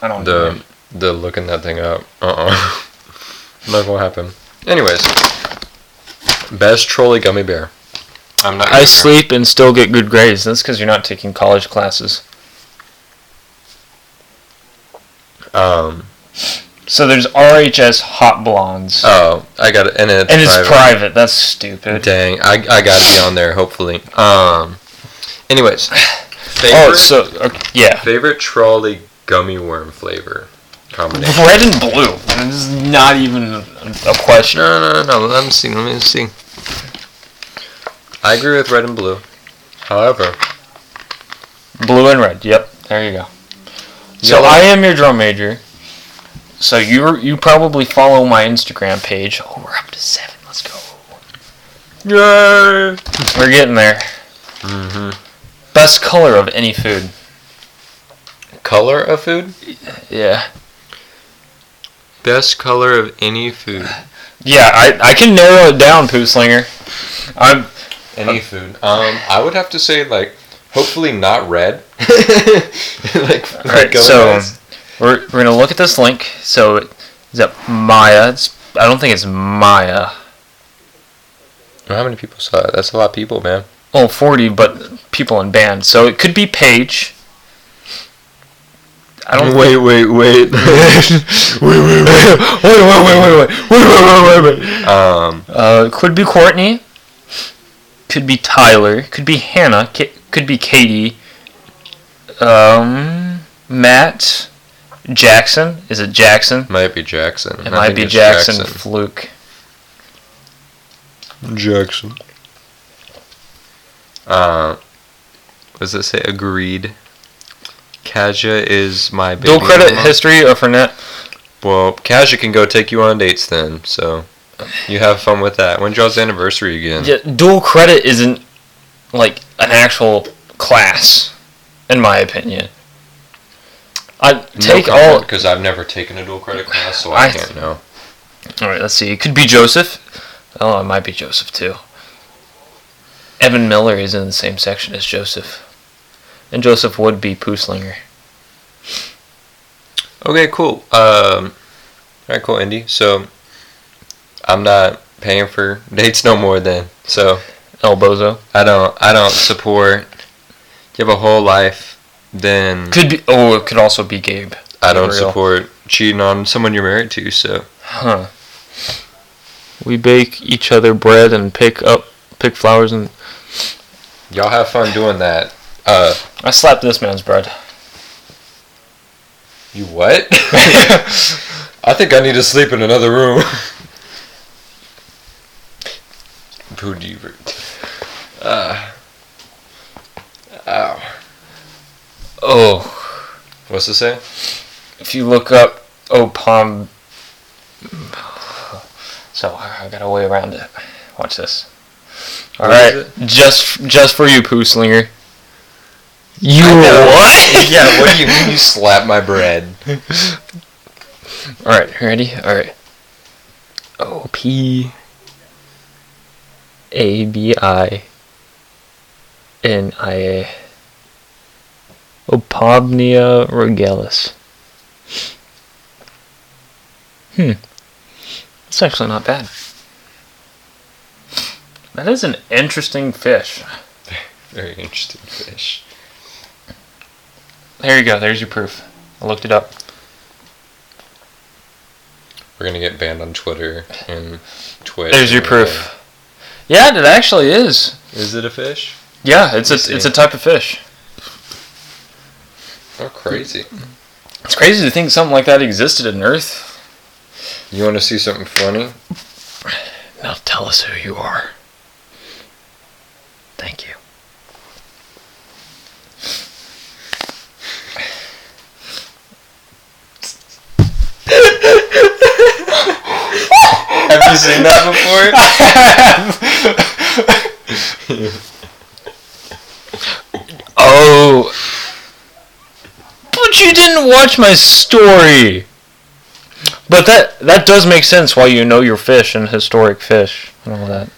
I don't The know. the looking that thing up. Uh uh Not gonna happen. Anyways, best Trolli gummy bear. I'm not. I sleep and still get good grades. That's because you're not taking college classes. Um. So there's RHS Hot Blondes. Oh, I got it, and it's and it's private. private. That's stupid. Dang, I I gotta be on there. Hopefully. Um. Anyways, (sighs) favorite Oh, so okay, yeah, favorite Trolli gummy worm flavor combination. red and blue. This is not even a question. No, no, no. Let me see. Let me see. I agree with red and blue. However, Blue and red. Yep, there you go. So I am your drum major. So you you probably follow my Instagram page. Oh, we're up to seven. Let's go. Yay! We're getting there. Mm-hmm. Best color of any food. Color of food? Yeah. Best color of any food. Yeah, I, I can narrow it down, Poo Slinger. I'm Any food. Um, I would have to say like, hopefully not red. (laughs) like, All right, so we're, we're gonna look at this link. So is that Maya? It's, I don't think it's Maya. how many people saw it? That's a lot of people, man. Oh, 40, but people in bands. So it could be Paige. I don't. wait, (laughs) (laughs) wait, wait, wait, wait, wait, wait, wait, wait, wait, wait, wait, wait, wait, wait. Wait, wait. Um, Uh, could be Courtney. Could be Tyler. Could be Hannah. Could be Katie. Um, Matt. Jackson. Is it Jackson? might be Jackson. It I might be it's Jackson, Fluke. Jackson. Uh, what does it say? Agreed. Kaja is my baby Dual credit mama. history of Fernet. Well, Kaja can go take you on dates then, so you have fun with that. When's y'all's anniversary again? Yeah, dual credit isn't like an actual class, in my opinion. I take all. because I've never taken a dual credit class, so I I, can't know. All right, let's see. It could be Joseph. Oh, it might be Joseph too. Evan Miller is in the same section as Joseph, and Joseph would be Pooslinger. Okay, cool. Um, all right, cool, Indy. So I'm not paying for dates no more then. So El Bozo I don't I don't support. You have a whole life, then could be. Oh, it could also be Gabe. I don't Real. support cheating on someone you're married to. So Huh. We bake each other bread and pick up pick flowers and y'all have fun doing that. Uh, I slapped this man's bread. you what? (laughs) (laughs) I think I need to sleep in another room. (laughs) Do you? Uh, ow. Oh, What's it say? if you look up oh palm. So I got a way around it. Watch this. All What right, just just for you, poo slinger. You what? (laughs) yeah, what do you mean you slap my bread? (laughs) All right, ready? All right. O P A B I N I A. Opabinia regalis. Hmm. That's actually not bad. That is an interesting fish. (laughs) Very interesting fish. There you go. There's your proof. I looked it up. We're gonna get banned on Twitter and Twitch. There's your proof. Yeah, it actually is. Is it a fish? Yeah, it's a me it's a type of fish. Oh, crazy. It's crazy to think something like that existed in Earth. You want to see something funny? Now tell us who you are. Thank you. Have you seen that before? (laughs) I have. oh. But you didn't watch my story. But that that does make sense why you know your fish and historic fish and all that.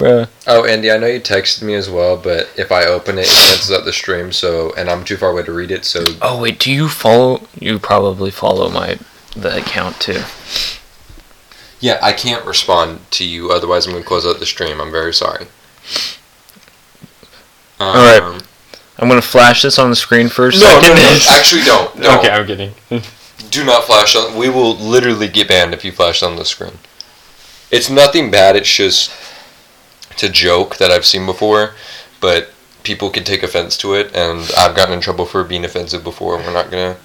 Bruh. Oh, Andy, I know you texted me as well, but if I open it, it cancels out the stream. So, and I'm too far away to read it. So, Oh wait, do you follow? You probably follow my the account too. yeah, I can't respond to you. Otherwise, I'm gonna close out the stream. I'm very sorry. Um, All right. I'm gonna flash this on the screen for a No, second. no, no. (laughs) Actually, don't. No. Okay, I'm kidding. (laughs) Do not flash on. We will literally get banned if you flash on the screen. It's nothing bad. It's just it's a joke that I've seen before, but people can take offense to it, and I've gotten in trouble for being offensive before. We're not gonna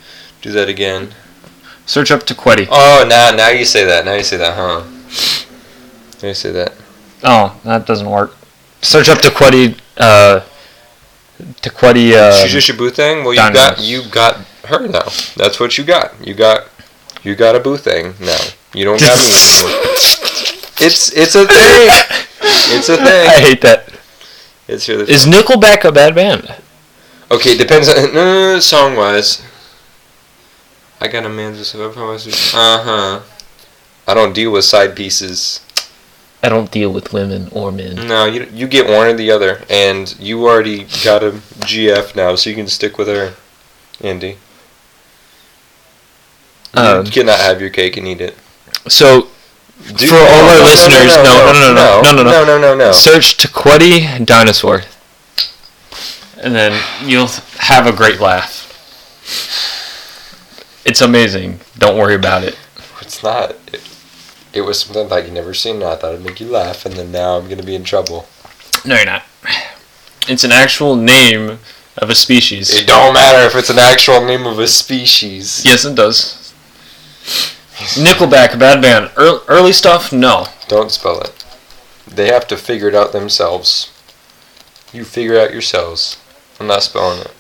do that again. Search up Tequetti. Oh, now now you say that. Now you say that, huh? Now you say that. Oh, that doesn't work. Search up Tequetti. Uh, Tequetti. Uh, She's just your boo thing. Well, you got you got her now. That's what you got. You got you got a boo thing now. You don't got me anymore. (laughs) It's it's a thing. It's a thing. (laughs) I hate that. It's really Is Nickelback a bad band? okay. It depends on (laughs) no, song wise. I got a man's Uh huh. I don't deal with side pieces. I don't deal with women or men. No, you you get one or the other, and you already got a GF now, so you can stick with her, Andy. Um, you cannot have your cake and eat it. So Do- For all our listeners, no, no, no, no, no, no, no. no, no, no, no. search Taquetti dinosaur, and then you'll have a great laugh. It's amazing. Don't worry about it. It's not. It, it was something like you never seen. and I thought it'd make you laugh, and then now I'm gonna be in trouble. No, you're not. It's an actual name of a species. It don't matter if it's an actual name of a species. yes, it does. Nickelback, bad band. Early, early stuff, no. Don't spell it. They have to figure it out themselves. You figure it out yourselves. I'm not spelling it.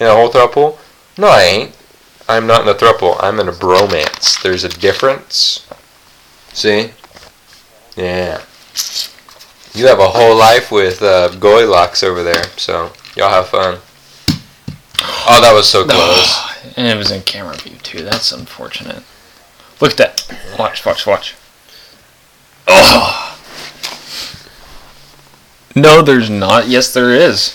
In a whole throuple? No, I ain't. I'm not in a throuple. I'm in a bromance. There's a difference. See? Yeah. You have a whole life with uh, Goylocks over there, so y'all have fun. Oh, that was so close. And it was in camera view too. That's unfortunate. Look at that. Watch, watch, watch. Oh. No, there's not. Yes, there is.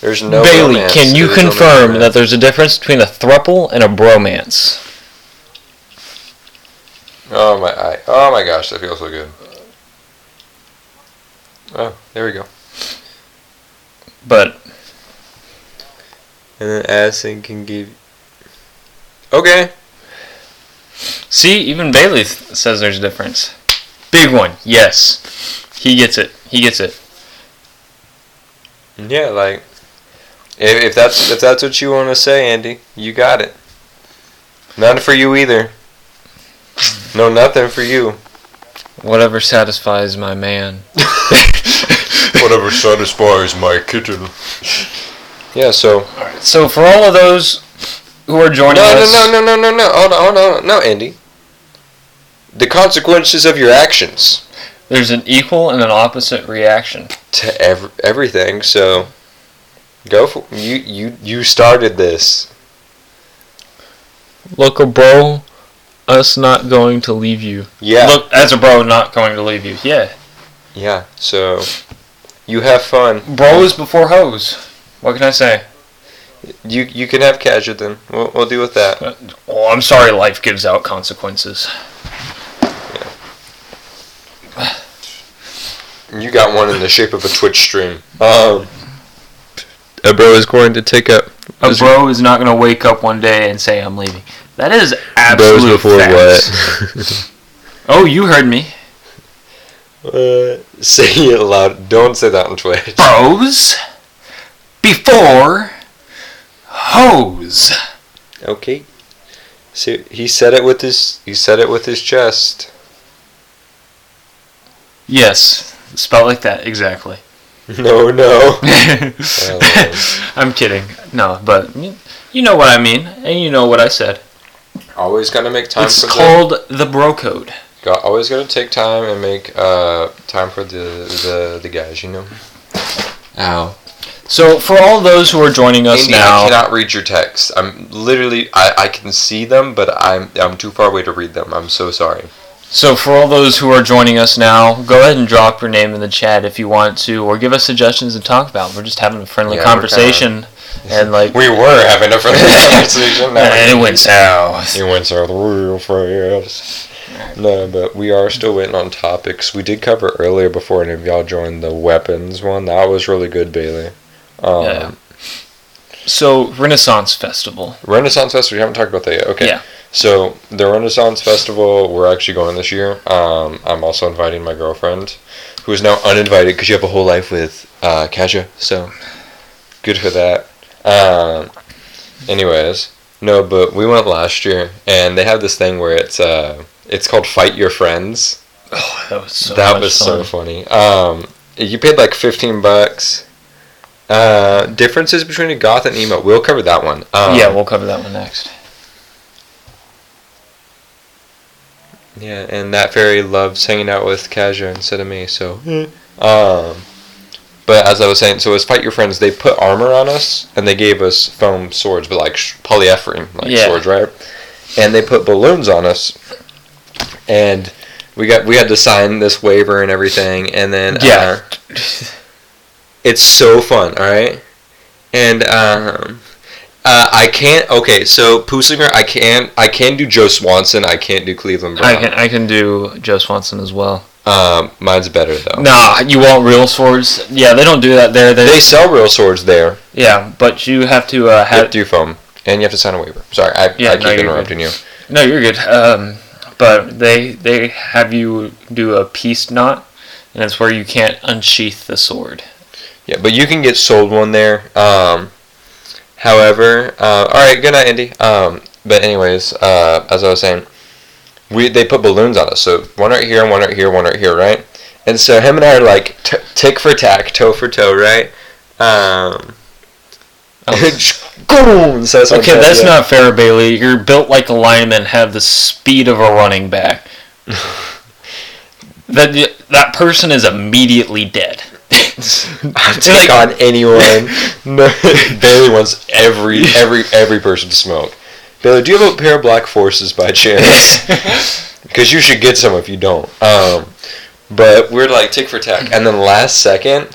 There's no Bailey, romance. can you There's confirm romance. that there's a difference between a thruple and a bromance? Oh my! I, oh my gosh, that feels so good. Oh, there we go. But And then Addison can give. Okay. see, even Bailey th- says there's a difference. Big one, yes. He gets it. He gets it. Yeah, like if, if that's if that's what you want to say, Andy, you got it. None for you either. No, nothing for you. Whatever satisfies my man. (laughs) Whatever satisfies my kitten. (laughs) Yeah. So. So for all of those who are joining No, us, no, no, no, no, no, no. Hold on, hold on. No, Andy. The consequences of your actions. there's an equal and an opposite reaction. to ev- everything. So go for you. You you started this. Look, a bro, us not going to leave you. Yeah. Look, as a bro, not going to leave you. Yeah. Yeah. So you have fun. Bro is before hose. What can I say? You you can have casual then. We'll we'll deal with that. Oh, I'm sorry life gives out consequences. Yeah. You got one in the shape of a Twitch stream. Um. A bro is going to take up. A bro is not going to wake up one day and say, I'm leaving. That is absolute facts. what? (laughs) Oh, you heard me. Uh, (laughs) say it loud. Don't say that on Twitch. Bros before hose. Okay. So he said it with his. He said it with his chest. Yes, spelled like that, exactly. (laughs) No, no. (laughs) I'm kidding. No, but you- know what I mean, and you know what I said. Always gotta make time It's for called the bro code. Got, always gotta take time and make uh time for the the the guys. You know. Ow. So for all those who are joining us Andy, now, I cannot read your text. I'm literally. I, I can see them, but I'm I'm too far away to read them. I'm so sorry. so for all those who are joining us now, go ahead and drop your name in the chat if you want to, or give us suggestions to talk about. We're just having a friendly Yeah, conversation, and (laughs) like We were having a friendly (laughs) conversation. now and it we- went south. It went south real fast. No, but we are still waiting on topics. We did cover earlier before any of y'all joined the weapons one. That was really good, Bailey. Um, Yeah. So Renaissance Festival. Renaissance Festival. We haven't talked about that yet. Okay. Yeah. So the Renaissance Festival, we're actually going this year. Um, I'm also inviting my girlfriend, who is now uninvited because you have a whole life with uh, Kaja. So good for that. Um, anyways, no, but we went last year, and they have this thing where it's uh, it's called Fight Your Friends. Oh, that was so that was fun. so funny. Um, you paid like fifteen bucks. Uh, differences between a goth and emo. We'll cover that one. Um, yeah, we'll cover that one next. Yeah, and that fairy loves hanging out with Kaja instead of me. So, um, but as I was saying, so as fight your friends, they put armor on us and they gave us foam swords, but like sh- polyethylene like Yeah. swords, right? And they put balloons on us, and we got we had to sign this waiver and everything, and then Yeah. uh, (laughs) it's so fun, all right, and um. Uh, I can't. Okay, so Pusinger, I can't. I can do Joe Swanson. I can't do Cleveland Brown. I can I can do Joe Swanson as well. Um, mine's better though. Nah, you want real swords? Yeah, they don't do that there. They, They sell real swords there. yeah, but you have to uh, You have to do foam, and you have to sign a waiver. Sorry, I, Yeah, I keep you're interrupting you. No, you're good. Um, but they they have you do a peace knot, and it's where you can't unsheath the sword. Yeah, but you can get sold one there. Um, however, uh, all right, good night, Andy. Um, but anyways, uh, as I was saying, we they put balloons on us. So one right here, one right here, one right here, right? And so him and I are like t- tick for tack, toe for toe, right? Um! (laughs) So that's Okay, that's not fair, Bailey. You're built like a lineman, have the speed of a running back. (laughs) that that person is immediately dead. I'll (laughs) take Like- on anyone. (laughs) no, Bailey wants every every every person to smoke. Bailey, do you have a pair of black forces by chance? (laughs) Because you should get some if you don't. Um, but we're like tick for tack, and then last second,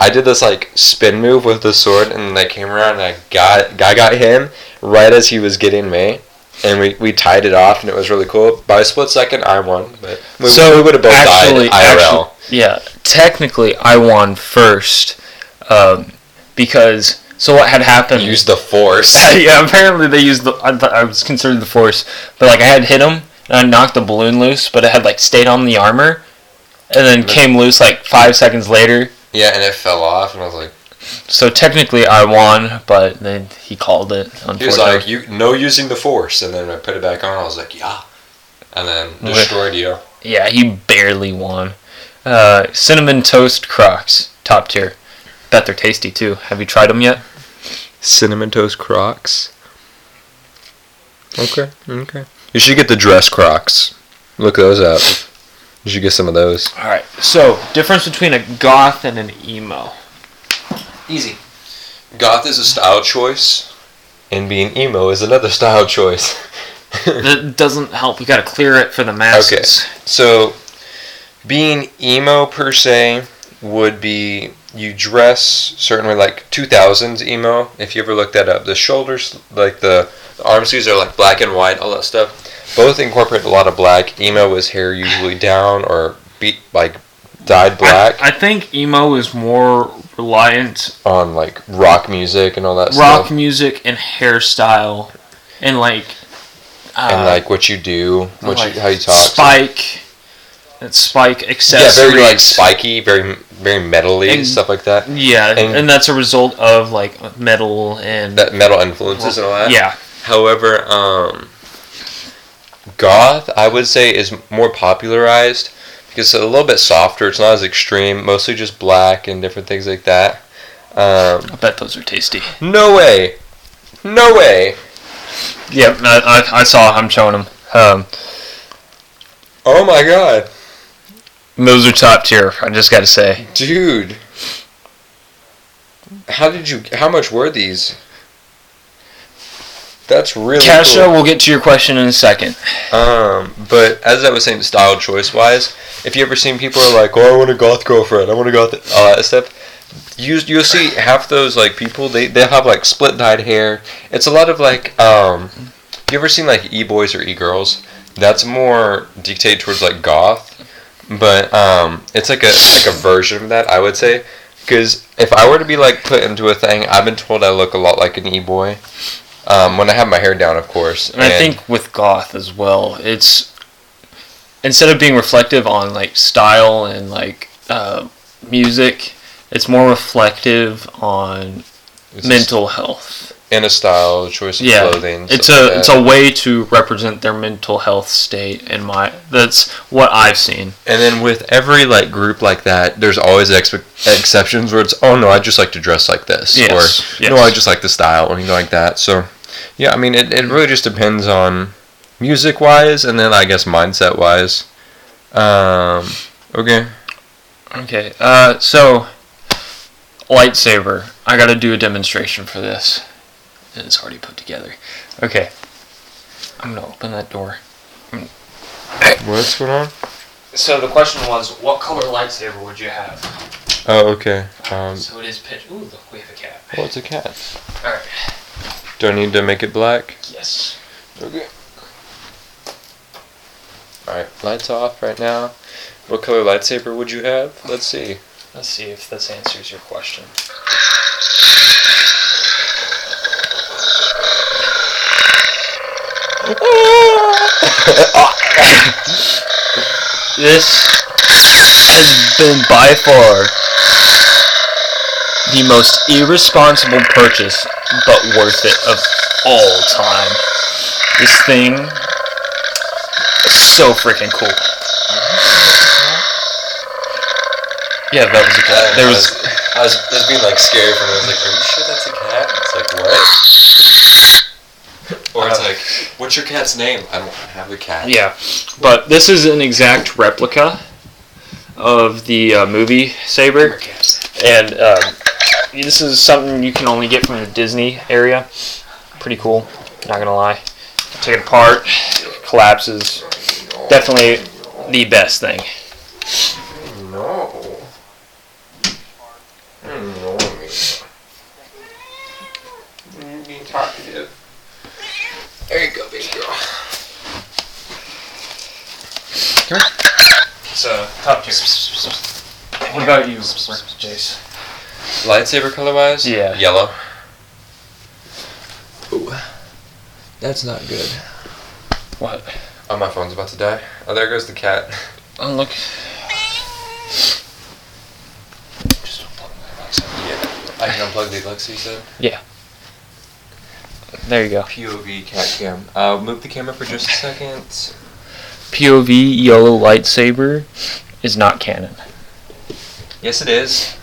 I did this like spin move with the sword, and then I came around and I got I got him right as he was getting me. And we, we tied it off, and it was really cool. By a split second, I won, but we, we would have both actually, died IRL. actually- yeah, technically, I won first um, because so what had happened. Use the force. (laughs) yeah, apparently they used the. I, thought I was considered the force, but like I had hit him and I knocked the balloon loose, but it had like stayed on the armor, and then came loose like five seconds later. Yeah, and it fell off, and I was like, So technically I won, but then he called it. Unfortunately. he was like, "You no using the force," and then I put it back on. I was like, "Yeah," and then destroyed you. yeah, he barely won. Uh, cinnamon toast Crocs, top tier. Bet they're tasty too. Have you tried them yet? Cinnamon toast Crocs. Okay, okay. You should get the dress Crocs. Look those up. You should get some of those. All right. So difference between a goth and an emo. Easy. Goth is a style choice, and being emo is another (laughs) style choice. (laughs) that doesn't help. We got to clear it for the masses. Okay. So, being emo per se would be you dress certainly like 2000s emo. If you ever look that up, the shoulders, like the, the arm sleeves are like black and white, all that stuff. Both incorporate a lot of black. Emo is hair usually down or beat like dyed black I, I think emo is more reliant on like rock music and all that rock stuff. music and hairstyle, and like. Uh, and like what you do, what like you how you talk. Spike. And spike yeah, very like spiky, very very metally And- stuff like that. Yeah, and- and, that's a result of like metal and That metal influences and all that. yeah. However, um, goth I would say is more popularized it's a little bit softer. It's not as extreme. Mostly just black and different things like that. Um, I bet those are tasty. no way, no way. Yep, I, I, I saw. I'm showing them. Um, Oh my god, those are top tier. I just got to say. dude. How did you? How much were these? That's really Kasha, cool. we'll get to your question in a second. Um, but as I was saying, style choice wise, if you ever seen people are like, "Oh, I want a goth girlfriend. I want a goth," all that stuff. You you'll see half those like people they they have like split dyed hair. It's a lot of like um. You ever seen like e boys or e girls? That's more dictated towards like goth, but um, it's like a like a version of that I would say. Because if I were to be like put into a thing, I've been told I look a lot like an e boy. Um, when I have my hair down, of course. And I think with goth as well, it's instead of being reflective on like style and like uh, music, it's more reflective on mental health. in a style, choice of Yeah, clothing. it's a like it's a way to represent their mental health state. In my that's what I've seen. And then with every like group like that, there's always expe- exceptions where it's oh no, I just like to dress like this, Yes, or yes. no, I just like the style, or you know like that. So yeah, I mean it, it really just depends on music wise, and then I guess mindset wise. Um, okay. Okay, uh, so lightsaber. I gotta do a demonstration for this. It's already put together. Okay, I'm gonna open that door. What's going on? So the question was, what color lightsaber would you have? Oh, okay. Um, So it is pitch. Ooh, look, we have a cat. well, it's a cat. All right. Do I need to make it black? Yes. Okay. Alright, lights off right now. What color lightsaber would you have? Let's see. Let's see if this answers your question. (laughs) this has been by far the most irresponsible purchase, but worth it of all time. This thing is so freaking cool. Yeah, that was a cat. There was I was, I was being like scared for me. I was like, are you sure that's a cat? It's like, what? Or it's like, what's your cat's name? I don't have a cat. Yeah, but this is an exact replica of the uh, movie Saber, and um, this is something you can only get from the Disney area. Pretty cool, not gonna lie. Take it apart, collapses. Definitely the best thing. No. No, me. Being talkative. There you go, baby girl. Here. So top tier. What about you, Jace? Lightsaber color wise? Yeah. Yellow. Ooh. That's not good. What? Oh, my phone's about to die. Oh, there goes the cat. Oh look. Yeah. I can unplug the Alexa, you said? Yeah. There you go. POV cat cam. Uh, move the camera for just a second. POV yellow lightsaber is not canon. Yes, it is.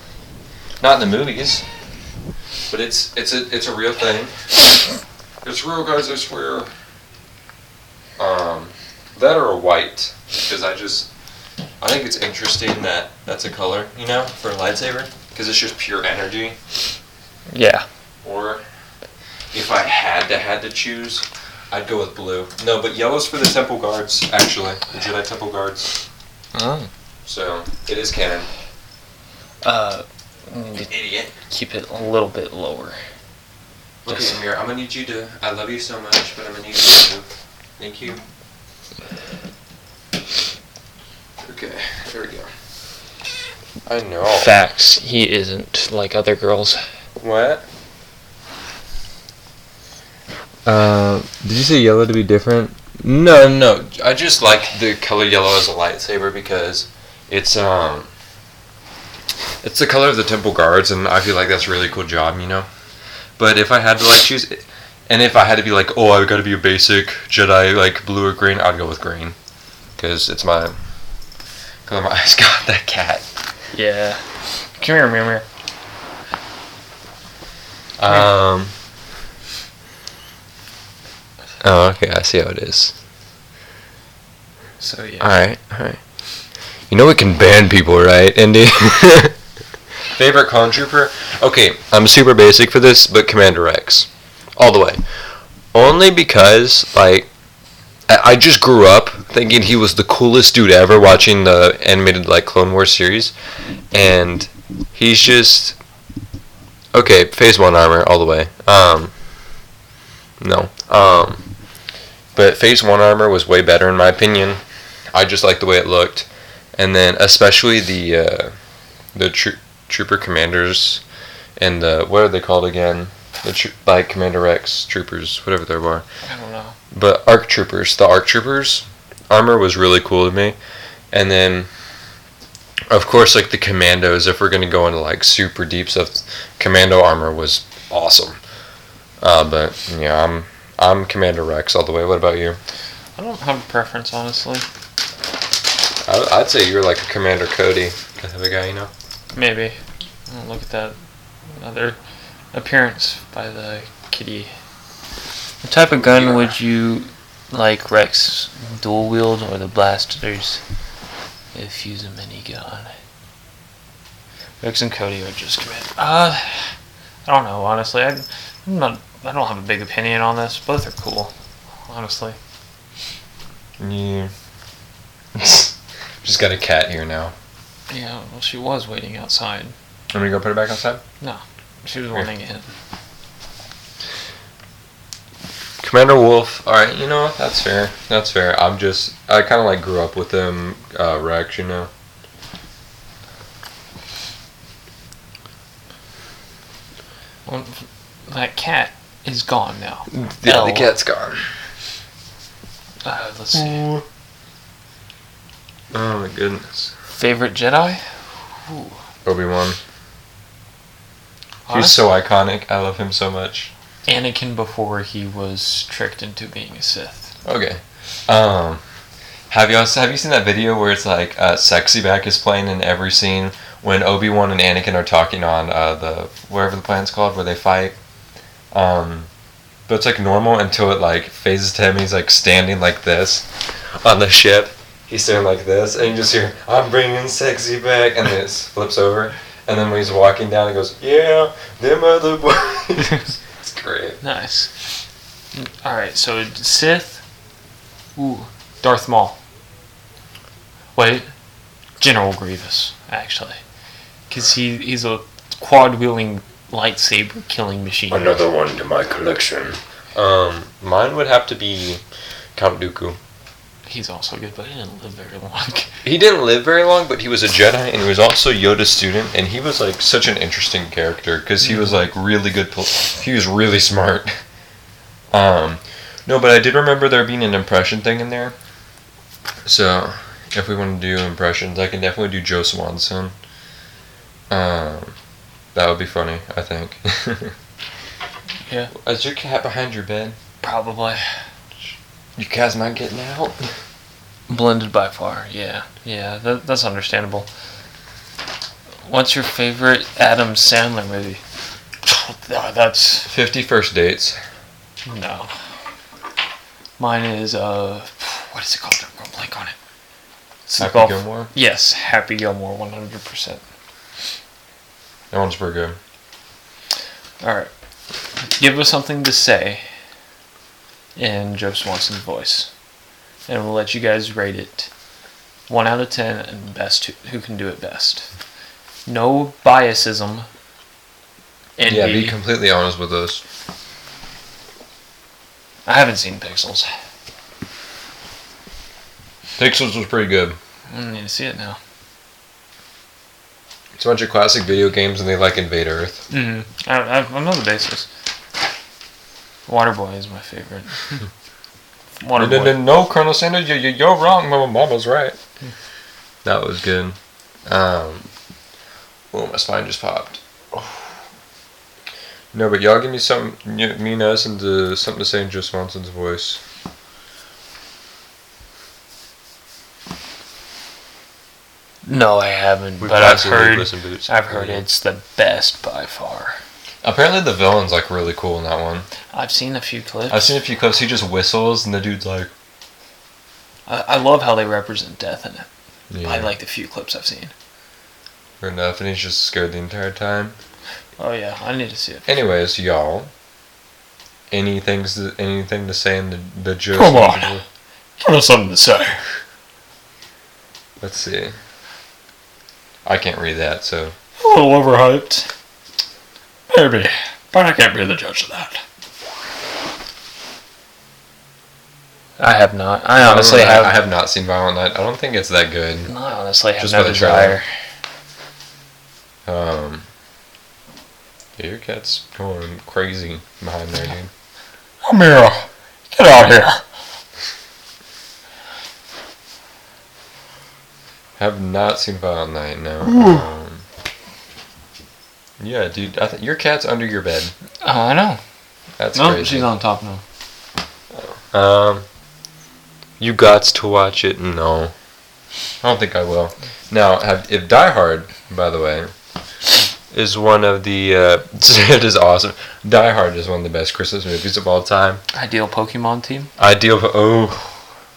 Not in the movies. But it's it's a it's a real thing. It's real, guys. I swear. Um, that or a white, because I just I think it's interesting that that's a color, you know, for a lightsaber, because it's just pure energy. Yeah. Or if I had to had to choose, I'd go with blue. No, but yellow's for the temple guards, actually, the Jedi temple guards. Oh. So it is canon. Uh, we need to Idiot. keep it a little bit lower. Look Just- at Amir. I'm gonna need you to. I love you so much, but I'm gonna need you to move. Thank you. Okay, there we go. I know. Facts. He isn't like other girls. What? Uh, did you say yellow to be different? No, no. I just like the color yellow as a lightsaber because it's um, it's the color of the temple guards, and I feel like that's a really cool job, you know. But if I had to like choose, and if I had to be like, oh, I've got to be a basic Jedi, like blue or green, I'd go with green, because it's my color. of My (laughs) eyes. God, that cat. Yeah. Come here, Mir Mir. Um. Oh, okay. I see how it is. So yeah. All right, all right. You know we can ban people, right, Indy? (laughs) Favorite clone trooper? Okay, I'm super basic for this, but Commander Rex, all the way. Only because like I I just grew up thinking he was the coolest dude ever watching the animated like Clone Wars series, and he's just okay. Phase one armor all the way. Um, no. Um, but Phase one armor was way better in my opinion. I just like the way it looked, and then especially the uh, the tro- trooper commanders and the what are they called again? The tro- like Commander Rex troopers, whatever they were. I don't know. But ARC troopers, the ARC troopers armor was really cool to me, and then of course like the commandos. If we're gonna go into like super deep stuff, commando armor was awesome. Uh, but yeah, I'm I'm Commander Rex all the way. What about you? I don't have a preference, honestly. I, I'd say you're like a Commander Cody kind of a guy, you know. Maybe. Look at that. other appearance by the kitty. What type of gun would you like Rex dual wield or the blasters if use a minigun? Rex and Cody are just great. Uh, I don't know. Honestly, I, I'm not. I don't have a big opinion on this. Both are cool. Honestly. Yeah. (laughs) Just got a cat here now. Yeah. Well, she was waiting outside. I'm gonna go put it back outside. No, she was Here. wanting it. Commander Wolf. All right, you know that's fair. That's fair. I'm just I kind of like grew up with them uh, Rex. You know. Well, that cat is gone now. Yeah, L. the cat's gone. Uh, let's see. Oh my goodness. Favorite Jedi? Obi Wan. He's so iconic. I love him so much. Anakin before he was tricked into being a Sith. Okay. Um, have you also, have you seen that video where it's like uh, "Sexy Back" is playing in every scene when Obi Wan and Anakin are talking on uh, the wherever the planet's called where they fight. Um, but it's like normal until it like phases to him. He's like standing like this on the ship. He's standing like this, and you just hear "I'm bringing sexy back," and then it flips over. And then when he's walking down, he goes, "Yeah, them other (laughs) boys." it's great. Nice. Alright, so Sith. Ooh. Darth Maul. Wait. General Grievous, actually. Because he, he's a quad wheeling lightsaber killing machine. Another one to my collection. Um, mine would have to be Count Dooku. He's also good, but he didn't live very long. (laughs) He didn't live very long, but he was a Jedi, and he was also Yoda's student, and he was like such an interesting character because he was like really good. Pol- he was really smart. (laughs) Um, no, but I did remember there being an impression thing in there. So, if we want to do impressions, I can definitely do Joe Swanson. Um, that would be funny, I think. (laughs) Yeah. Is your cat behind your bed? Probably. Your guys not getting out. Blended by far, yeah. Yeah, that, that's understandable. What's your favorite Adam Sandler movie? Ah, That's Fifty First Dates. no. Mine is uh, what is it called? I'm blank on it. It's Happy golf- Gilmore. Yes, Happy Gilmore, one hundred percent. That one's pretty good. All right, give us something to say in Joe Swanson's voice, and we'll let you guys rate it one out of ten and best who, who can do it best. No biasism. Envy. Yeah, be completely honest with us. I haven't seen Pixels. Pixels was pretty good. I need to see it now. It's a bunch of classic video games, and they like invade Earth. Mm-hmm. I, I, I know the basis. Waterboy is my favorite. No, (laughs) no, Waterboy. no, no, Colonel Sanders, you, you, you're wrong. Mama, Mama's right. That was good. Um, oh, my spine just popped. No, but y'all give me something, y- me and us, and uh, something to say in Joe Swanson's voice. No, I haven't, We've but I've heard. listened to it. I've heard it's the best by far. Apparently, the villain's like really cool in that one. I've seen a few clips. I've seen a few clips. He just whistles, and the dude's like, I, I love how they represent death in it. yeah, I like the few clips I've seen. fair enough, and he's just scared the entire time. Oh yeah, I need to see it. Anyways, y'all, anything to, anything to say in the the Joe Come on. Swanson voice? Give us something to say. Let's see. I can't read that, so A little overhyped. Maybe, but I can't be the judge of that. I have not. I honestly I, have. I have not seen Violent Night. I don't think it's that good. I honestly have Just no by the trailer. Um, yeah, your cat's going crazy behind there, dude. Come here. Get out here. Have not seen Violent Night. No. Um, yeah, dude. I th- your cat's under your bed. Oh, I know. That's no, crazy. she's on top now. Um, you got to watch it? No, I don't think I will. Now, have, if Die Hard, by the way, is one of the. Uh, (laughs) it is awesome. Die Hard is one of the best Christmas movies of all time. Ideal Pokemon team. Ideal. Oh,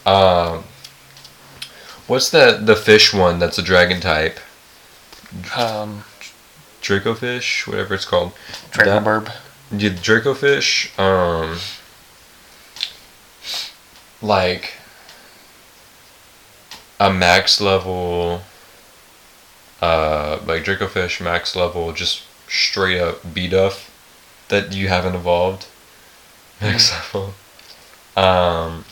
um, what's the the fish one that's a dragon type? Um, Dracovish, whatever it's called. Dragonburb. Yeah, Dracovish. Um, like a max level. Uh, like Dracovish max level, just straight up B duff that you haven't evolved. Max level. Um.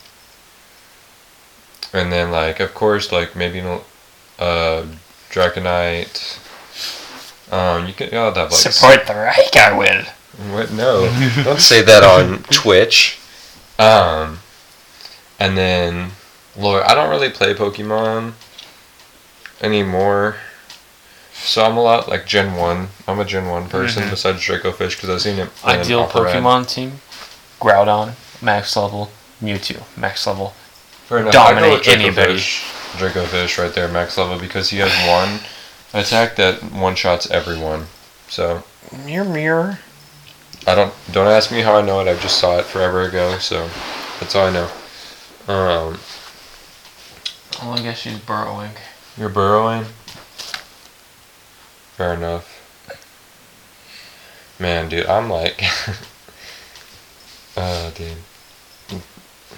And then like of course like maybe uh, Dragonite. Um, you can you have like Support the Reich, I will. what? No, (laughs) don't say that on Twitch. Um, and then, Lord, I don't really play Pokemon anymore. So I'm a lot like Gen One. I'm a Gen One person Mhm. besides Dracovish because I've seen it. Ideal Opera Red. Pokemon team. Groudon, max level. Mewtwo, max level. Fair enough. dominate I'd go with anybody. Dracovish. Dracovish right there, max level, because he has one attack that one shots everyone. So Mirror, mirror. I don't don't ask me how I know it. I just saw it forever ago, so that's all I know. Um, Oh, I guess she's burrowing. you're burrowing. Fair enough. Man, dude, I'm like, (laughs) uh, dude,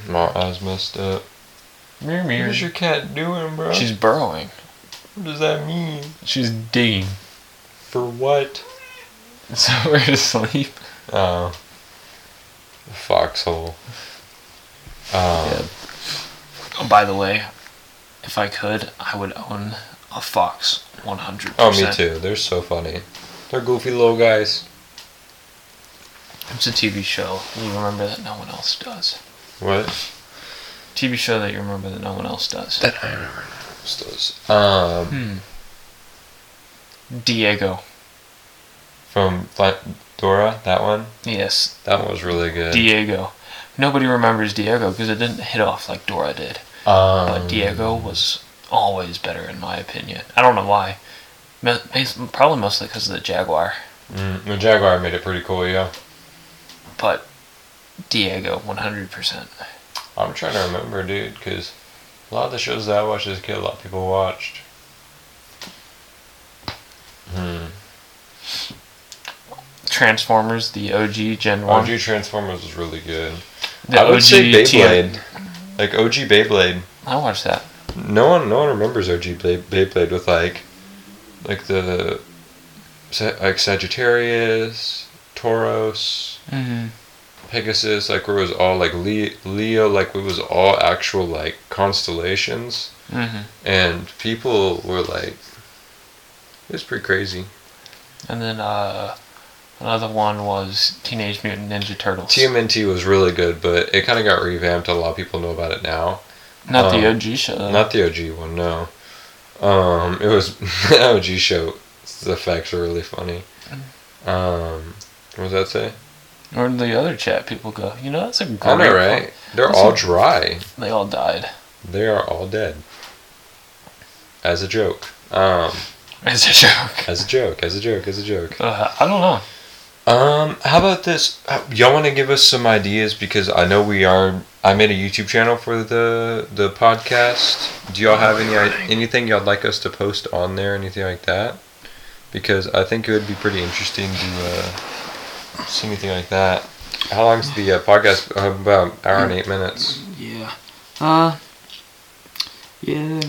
my eyes messed up. Mirror, What mirror. is your cat doing, bro? She's burrowing. What does that mean? She's digging. For what? (laughs) Somewhere to sleep. Oh, foxhole. Um, Yeah. Oh, by the way, if I could, I would own a fox 100%. Oh, me too. They're so funny. They're goofy little guys. It's a TV show. You remember that no one else does. What? TV show that you remember that no one else does. That I remember. Those. Um, Hmm. Diego. from Dora, that one. Yes, That one was really good. Diego. Nobody remembers Diego because it didn't hit off like Dora did. um, But Diego was always better in my opinion. I don't know why. Probably mostly because of the Jaguar. Mm, the Jaguar made it pretty cool, yeah. But Diego, 100%. I'm trying to remember, dude, because a lot of the shows that I watched as a kid, a lot of people watched. Hmm. Transformers, the OG Gen 1. OG Transformers was really good. the I would say OG TM Beyblade. Like OG Beyblade. I watched that. No one, no one remembers OG Blade, Beyblade with like, like the, like Sagittarius, Tauros, Mm-hmm. Pegasus, like where it was all like Le- Leo, like it was all actual like constellations, Mm-hmm. and people were like, it was pretty crazy. And then uh, another one was Teenage Mutant Ninja Turtles. TMNT was really good, but it kind of got revamped. A lot of people know about it now. Not the um, OG show. though. Not the OG one, no. Um, it was (laughs) the OG show. The effects are really funny. Um, what does that say? Or the other chat people go, you know, that's a great. I know, right? They're That's all a- dry. They all died. They are all dead. As a joke. Um, It's a joke. as a joke. As a joke. As a joke. Uh, I don't know. Um, how about this? Uh, Y'all want to give us some ideas because I know we are. I made a YouTube channel for the the podcast. Do y'all have any anything y'all'd like us to post on there? Anything like that? Because I think it would be pretty interesting to uh, see anything like that. How long's the uh, podcast? Uh, about an hour and eight minutes. Yeah. Uh. Yeah.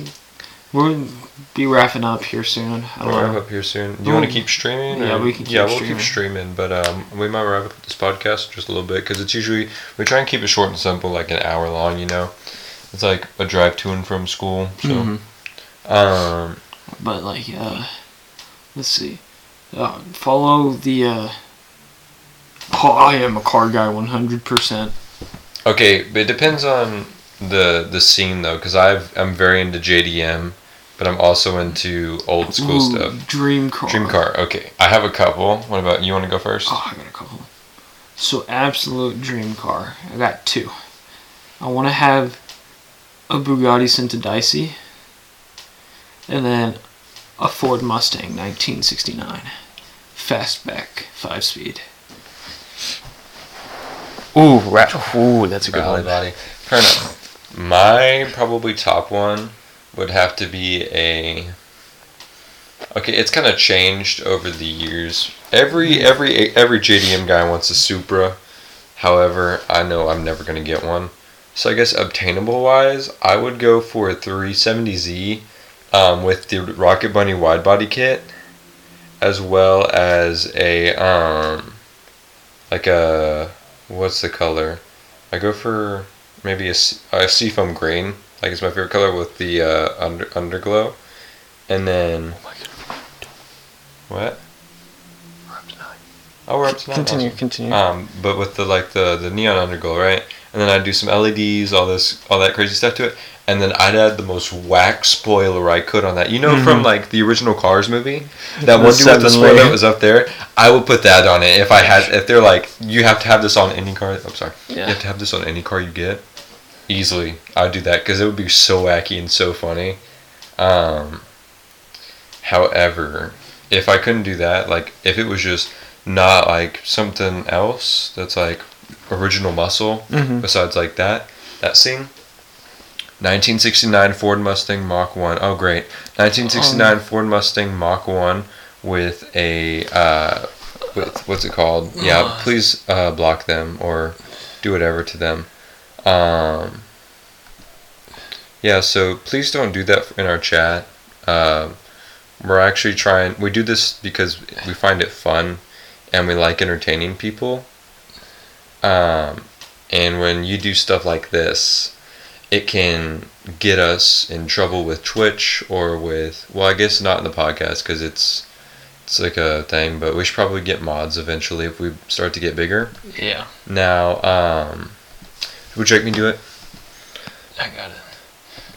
We'll be wrapping up here soon. I We'll wrap up here soon. Do you want to keep streaming? yeah, or- we can keep yeah, we'll streaming. keep streaming, but um, we might wrap up this podcast just a little bit because it's usually we try and keep it short and simple, like an hour long. You know, it's like a drive to and from school. So, Mhm. um, But like, uh, let's see. Uh, follow the. Uh, oh, I am a car guy, one hundred percent. okay, but it depends on the the scene though, because I've I'm very into JDM, but I'm also into old school stuff. Dream car. Dream car. Okay, I have a couple. What about you? Want to go first? Oh, I got a couple. So absolute dream car. I got two. I want to have a Bugatti Centodieci, and then a Ford Mustang 1969. Fastback five speed. Ooh, ra- ooh, that's a good Valley one. body. Fair enough. My probably top one would have to be a. Okay, it's kind of changed over the years. Every every every JDM guy wants a Supra. However, I know I'm never gonna get one. So I guess obtainable wise, I would go for a 370Z um, with the Rocket Bunny wide body kit, as well as a um, like a what's the color? I go for maybe a, s- a seafoam green, like it's my favorite color with the uh, under underglow, and then what? Oh, we're up to nine. Continue, Awesome. continue. Um, but with the like the the neon underglow, right? And then I'd do some LEDs, all this, all that crazy stuff to it, and then I'd add the most whack spoiler I could on that. You know, from Mhm. like the original Cars movie, that The one dude with the spoiler that was up there. I would put that on it if I had. If they're like, you have to have this on any car. I'm sorry. yeah. You have to have this on any car you get. Easily, I'd do that because it would be so wacky and so funny. Um, however, if I couldn't do that, like if it was just not like something else that's like original muscle Mhm. besides like that, that scene. 1969 Ford Mustang Mach 1. Oh, great. 1969 Ford Mustang Mach 1 with a, uh, with, what's it called? Yeah, Uh. please uh, block them or do whatever to them. Um, yeah, so please don't do that in our chat. Um we're actually trying, we do this because we find it fun and we like entertaining people. Um, and when you do stuff like this, it can get us in trouble with Twitch or with, well, I guess not in the podcast because it's it's like a thing, but we should probably get mods eventually if we start to get bigger. Yeah, Now, um, would you like me to do it? I got it.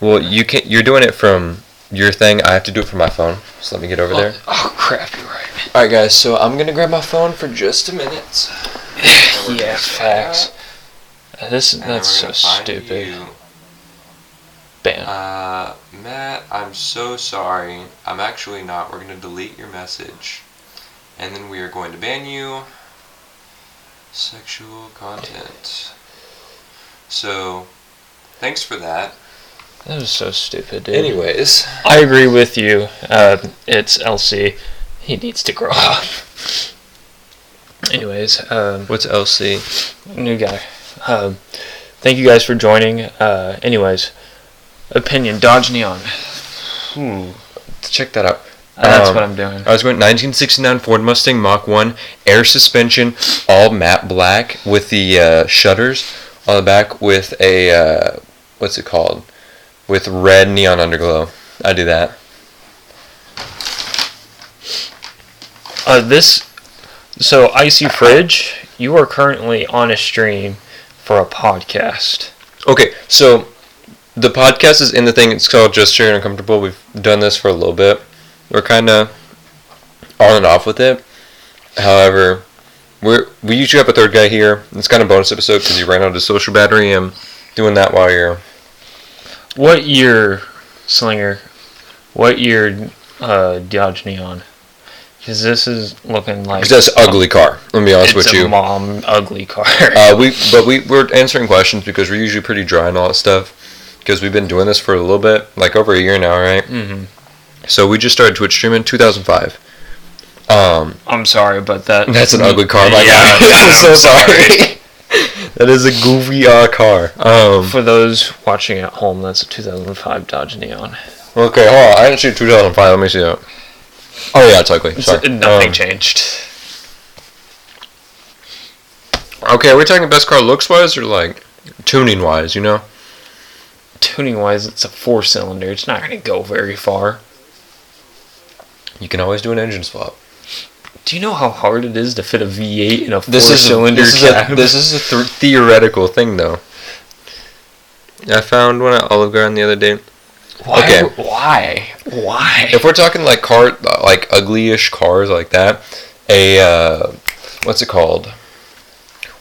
Well, you can. You're doing it from your thing. I have to do it from my phone. So let me get over there. Oh, crap, you're right. All right, guys. So I'm gonna grab my phone for just a minute. (laughs) yeah, facts. This that's so stupid. Bam. Uh, Matt, I'm so sorry. I'm actually not. We're gonna delete your message, and then we are going to ban you. Sexual content. So, thanks for that. that was so stupid, dude. Anyways, I agree with you. Uh, it's LC. He needs to grow up. (laughs) Anyways, um, what's LC? new guy. Um, thank you guys for joining. Uh, anyways, opinion Dodge Neon. Hmm. Check that out. Uh, that's Um, what I'm doing. I was going 1969 Ford Mustang Mach 1, air suspension, all matte black with the uh, shutters on the back with a, uh, what's it called? With red neon underglow. I do that. Uh, this. So, Icy Fridge, you are currently on a stream for a podcast. Okay, so the podcast is in the thing. It's called Just Straight Uncomfortable. We've done this for a little bit. We're kind of on and off with it. However, we're we usually have a third guy here. It's kind of bonus episode because he ran out of social battery. and doing that while you're What year, Slinger? What year, uh, Dodge Neon? Because this is looking like. Because that's an ugly car. Let me be honest it's with a you. mom ugly car. Uh, we (laughs) but we we're answering questions because we're usually pretty dry and all that stuff. Because we've been doing this for a little bit, like over a year now, right? hmm So we just started Twitch streaming 2005. Um, I'm sorry, but that. (laughs) that's an ugly car, my Yeah, guy. (laughs) I'm so (laughs) sorry. that is a goofy uh, car. Um, For those watching at home, that's a 2005 Dodge Neon. okay, hold on. I didn't shoot 2005. Let me see that. Oh yeah, it's ugly. It's- Sorry. nothing Um, changed. okay, are we talking best car looks wise or like tuning wise? You know. Tuning wise, it's a four cylinder. It's not going to go very far. You can always do an engine swap. Do you know how hard it is to fit a V8 in a four This is cylinder a, this cab? Is a, this is a th- theoretical thing, though. I found one at Olive Garden the other day. Why? okay. Why? Why? If we're talking like car, like ugly-ish cars like that, a uh, what's it called?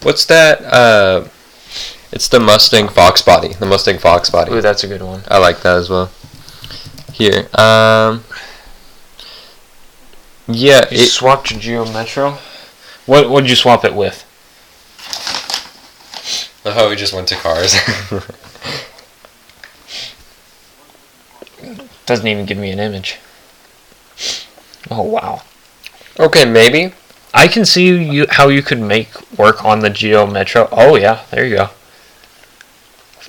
What's that? Uh, it's the Mustang Fox body. The Mustang Fox body. Ooh, that's a good one. I like that as well. Here, um, Yeah, You it, swapped your Geo Metro. What would you swap it with? oh, we just went to cars. (laughs) Doesn't even give me an image. Oh wow. okay, maybe. I can see you how you could make work on the Geo Metro. Oh yeah, there you go.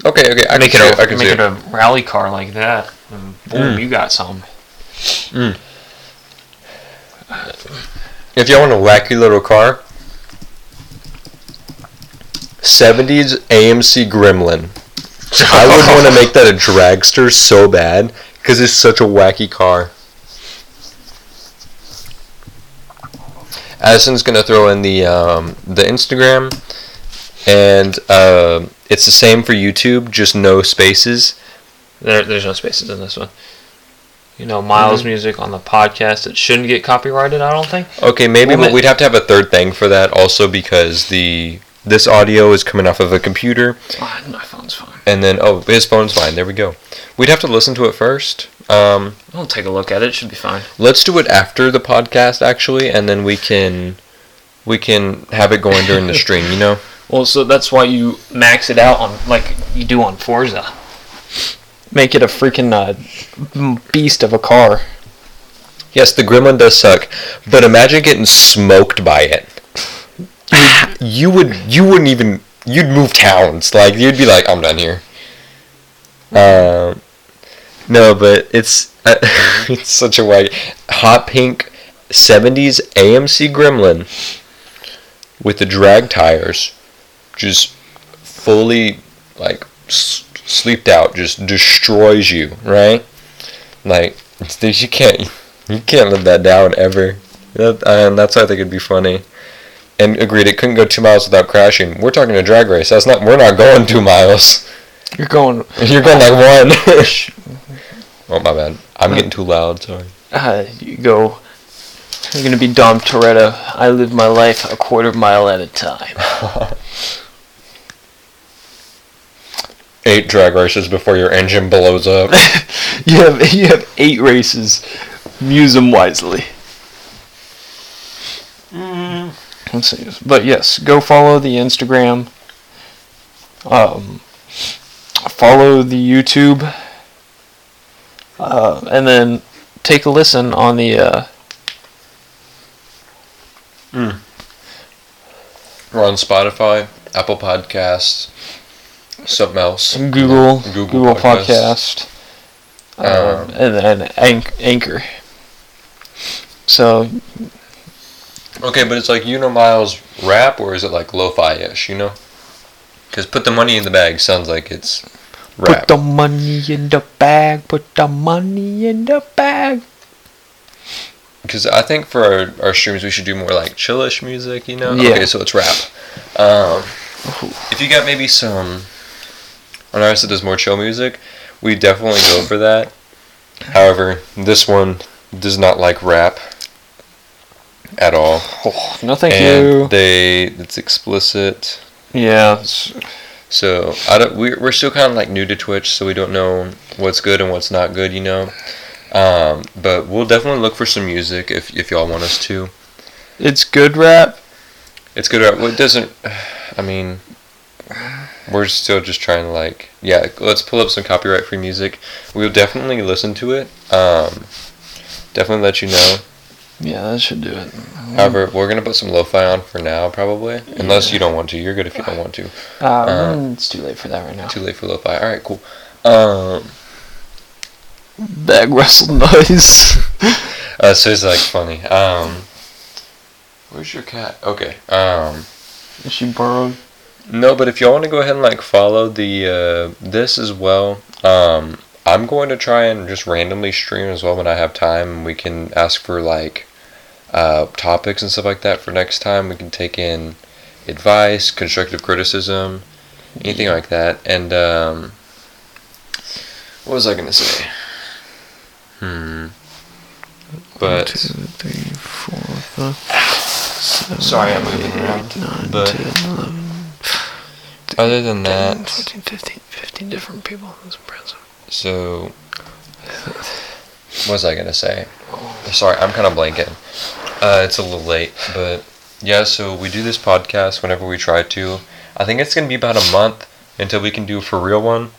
Okay, okay, I make can it see a it. I can make it it. a rally car like that. And boom, Mm. you got some. If y'all want a wacky little car, 70s AMC Gremlin. I would (laughs) want to make that a dragster so bad because it's such a wacky car. Addison's gonna throw in the um, the Instagram, and uh, it's the same for YouTube, just no spaces. There, there's no spaces in this one. You know, Miles Mhm. music on the podcast. It shouldn't get copyrighted. I don't think. Okay, maybe, Well, but we'd have to have a third thing for that also because the this audio is coming off of a computer. My phone's fine. And then, oh, his phone's fine. There we go. We'd have to listen to it first. Um, I'll take a look at it. It should be fine. let's do it after the podcast, actually, and then we can we can have it going during the (laughs) stream. You know? Well, so that's why you max it out on like you do on Forza. Make it a freaking uh, beast of a car. Yes, the Gremlin does suck, but imagine getting smoked by it. (laughs) You would you wouldn't even you'd move towns. Like you'd be like, I'm done here. Um, no, but it's uh, (laughs) it's such a white hot pink '70s AMC Gremlin with the drag tires, just fully like s- sleeped out, just destroys you, right? Like (laughs) you can't you can't live that down ever. That, and that's why I think it'd be funny. And agreed, it couldn't go two miles without crashing. We're talking a drag race. That's not. We're not going two miles. You're going. (laughs) You're going like one. Oh my bad. I'm getting too loud. Sorry. Uh, you go. You're gonna be Dom Toretto. I live my life a quarter mile at a time. (laughs) Eight drag races before your engine blows up. (laughs) you have you have eight races. Use them wisely. Let's see. But yes, go follow the Instagram. Um, follow the YouTube. Uh, and then take a listen on the uh, We're on Spotify, Apple Podcasts, something else. Google Google Google, Podcast. Podcast, um, Um, and then Anch- Anchor. So Okay, but it's like you know Miles rap or is it like lo-fi ish? You know? Because put the money in the bag sounds like it's put the money in the bag. Put the money in the bag. Because I think for our, our streams we should do more like chillish music. You know? Yeah. Okay, so it's rap. Um, if you got maybe some an artist that does more chill music, we definitely go for that. However, this one does not like rap at all. Oh, no, thank and you. they it's explicit. Yeah, it's- So I don't. We're we're still kind of like new to Twitch, so we don't know what's good and what's not good. You know. Um, but we'll definitely look for some music if if y'all want us to. it's good rap. It's good. Well, it doesn't. I mean, we're still just trying to like. Yeah, let's pull up some copyright free music. We'll definitely listen to it. Um, definitely let you know. Yeah, that should do it. However, we're gonna put some lo-fi on for now, probably. Unless you don't want to. You're good if you don't want to. Uh, mm, it's too late for that right now. Too late for lo-fi. All right, cool. Um, Bag wrestle noise. (laughs) uh, so it's like funny. Um, where's your cat? Okay. Um, Is she borrowed? no, but if y'all want to go ahead and like follow the uh, this as well, um, I'm going to try and just randomly stream as well when I have time. We can ask for like uh, topics and stuff like that for next time. We can take in advice, constructive criticism, anything like that. And um, what was I gonna say? Hmm. But One, two, three, four, five, seven, Sorry, I'm moving around, nine, but- 10, 11, other than 10, that, 14, 15, 15 different people. That's impressive. so what was I gonna say? Sorry, I'm kind of blanking. Uh, it's a little late, but yeah. So we do this podcast whenever we try to. I think it's gonna be about a month until we can do a for real one.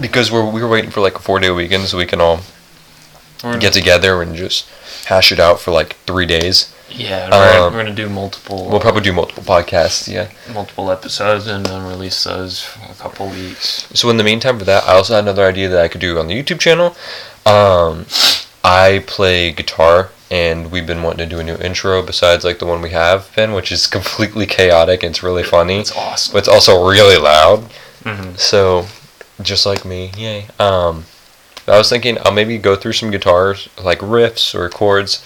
Because we're we were waiting for like a four day weekend so we can all get together and just hash it out for like three days. Yeah, we're, Um, we're gonna do multiple. We'll probably do multiple podcasts. Yeah. multiple episodes and then release those for a couple weeks. So in the meantime, for that, I also had another idea that I could do on the YouTube channel. Um, I play guitar, and we've been wanting to do a new intro besides like the one we have been, which is (laughs) completely chaotic. and It's really funny, It's awesome. but it's also really loud. hmm So, just like me, yay. Um, I was thinking I'll maybe go through some guitars, like riffs or chords,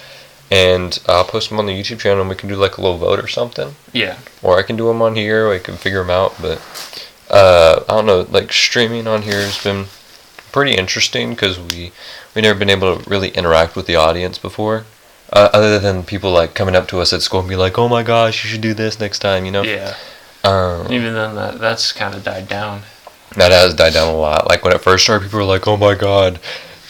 and I'll post them on the YouTube channel, and we can do like a little vote or something Yeah, or I can do them on here. I can figure them out, but uh, I don't know. Like streaming on here has been pretty interesting because we we never been able to really interact with the audience before. Uh, other than people like coming up to us at school and be like, "Oh my gosh, you should do this next time," you know. yeah. Um, Even then, that that's kind of died down. that has died down a lot. Like when it first started, people were like, "Oh my god,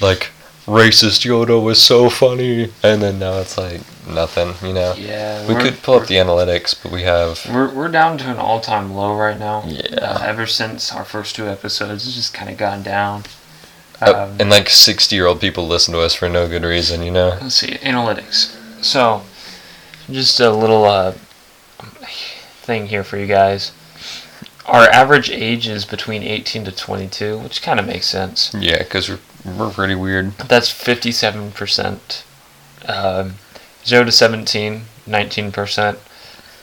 like racist Yoda was so funny," and then now it's like nothing. You know. Yeah, We could pull up the analytics, but we have. We're we're down to an all time low right now. Yeah. Uh, ever since our first two episodes, it's just kind of gone down. Uh, Um, and like 60 year old people listen to us for no good reason, you know? Let's see, analytics. So, just a little uh, thing here for you guys. Our average age is between 18 to 22, which kind of makes sense. Yeah, because we're, we're pretty weird. That's 57%. Um, 0 to 17, 19%.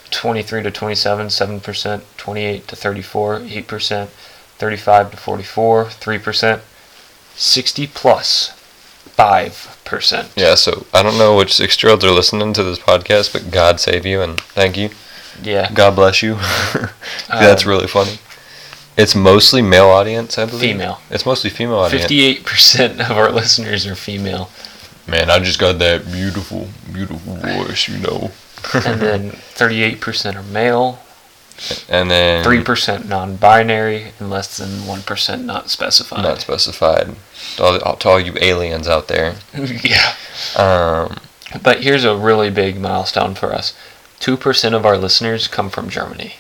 23 to 27, 7%. 28 to 34, 8%. 35 to 44, 3%. 60 plus, 5%. Yeah, so I don't know which 60 year olds are listening to this podcast, but God save you and thank you. Yeah. God bless you. (laughs) That's Um, really funny. It's mostly male audience, I believe. Female. It's mostly female audience. 58% of our listeners are female. Man, I just got that beautiful, beautiful voice, you know. and then (laughs) 38% are male, And then 3% non binary, and less than 1% not specified. not specified. To all, to all you aliens out there. (laughs) yeah. Um, But here's a really big milestone for us 2% of our listeners come from Germany.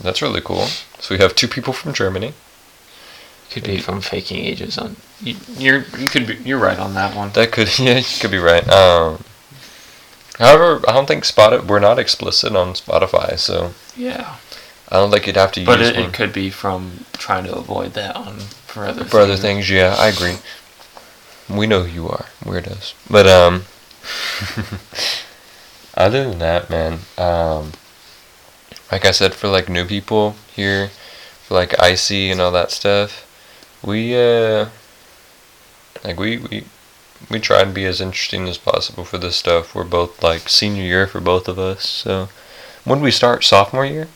that's really cool. So we have two people from Germany. Could be from faking ages on. You, you're you could be you're right on that one. That could (laughs) yeah, you could be right. Um, however, I don't think Spot we're not explicit on Spotify, so Yeah, I don't think you'd have to but use it, one it could be from trying to avoid that on for other for other things. Yeah, I agree. We know who you are, weirdos. But um, (laughs) other than that, man, um, like I said, for like new people here, for like icy and all that stuff, we uh, like we we we try to be as interesting as possible for this stuff. We're both like senior year for both of us, so when we start? Sophomore year,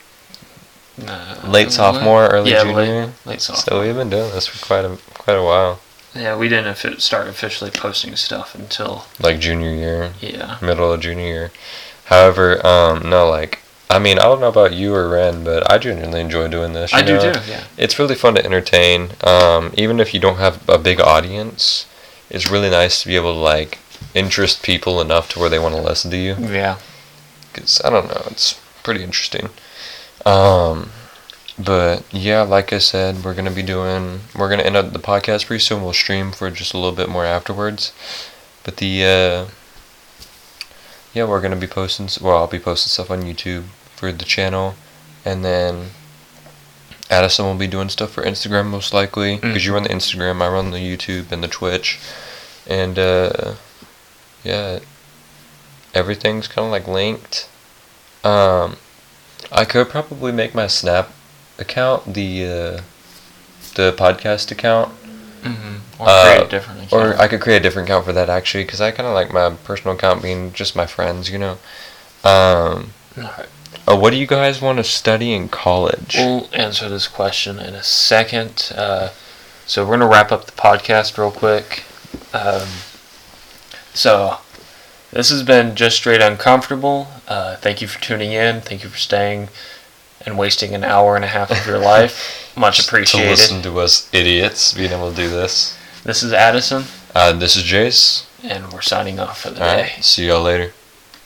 Uh, late sophomore, early yeah, junior. late, late So we've been doing this for quite a quite a while, yeah, we didn't start officially posting stuff until like junior year, yeah. middle of junior year. However, um, no, like I mean, I don't know about you or Ren, but I genuinely enjoy doing this. I do too. Yeah. It's really fun to entertain. Um, even if you don't have a big audience, it's really nice to be able to like interest people enough to where they want to listen to you. Yeah. Cause I don't know, it's pretty interesting. Um, but yeah, like I said, we're gonna be doing. We're gonna end up the podcast pretty soon. We'll stream for just a little bit more afterwards. But the uh, yeah, we're gonna be posting. Well, I'll be posting stuff on YouTube for the channel, and then Addison will be doing stuff for Instagram most likely because Mm. you run the Instagram, I run the YouTube and the Twitch, and uh, yeah, everything's kind of like linked. Um, I could probably make my Snap account the uh, the podcast account, Mm-hmm. Or Uh, create a different account. or I could create a different account for that actually, because I kind of like my personal account being just my friends, you know. Um, Alright. oh, what do you guys want to study in college? We'll answer this question in a second. Uh, so we're gonna wrap up the podcast real quick. Um, so this has been just straight uncomfortable. Uh, thank you for tuning in. Thank you for staying and wasting an hour and a half of your life. (laughs) Much appreciated. To listen to us idiots being able to do this. This is Addison. Uh, this is Jace. And we're signing off for the All day. right. See y'all later.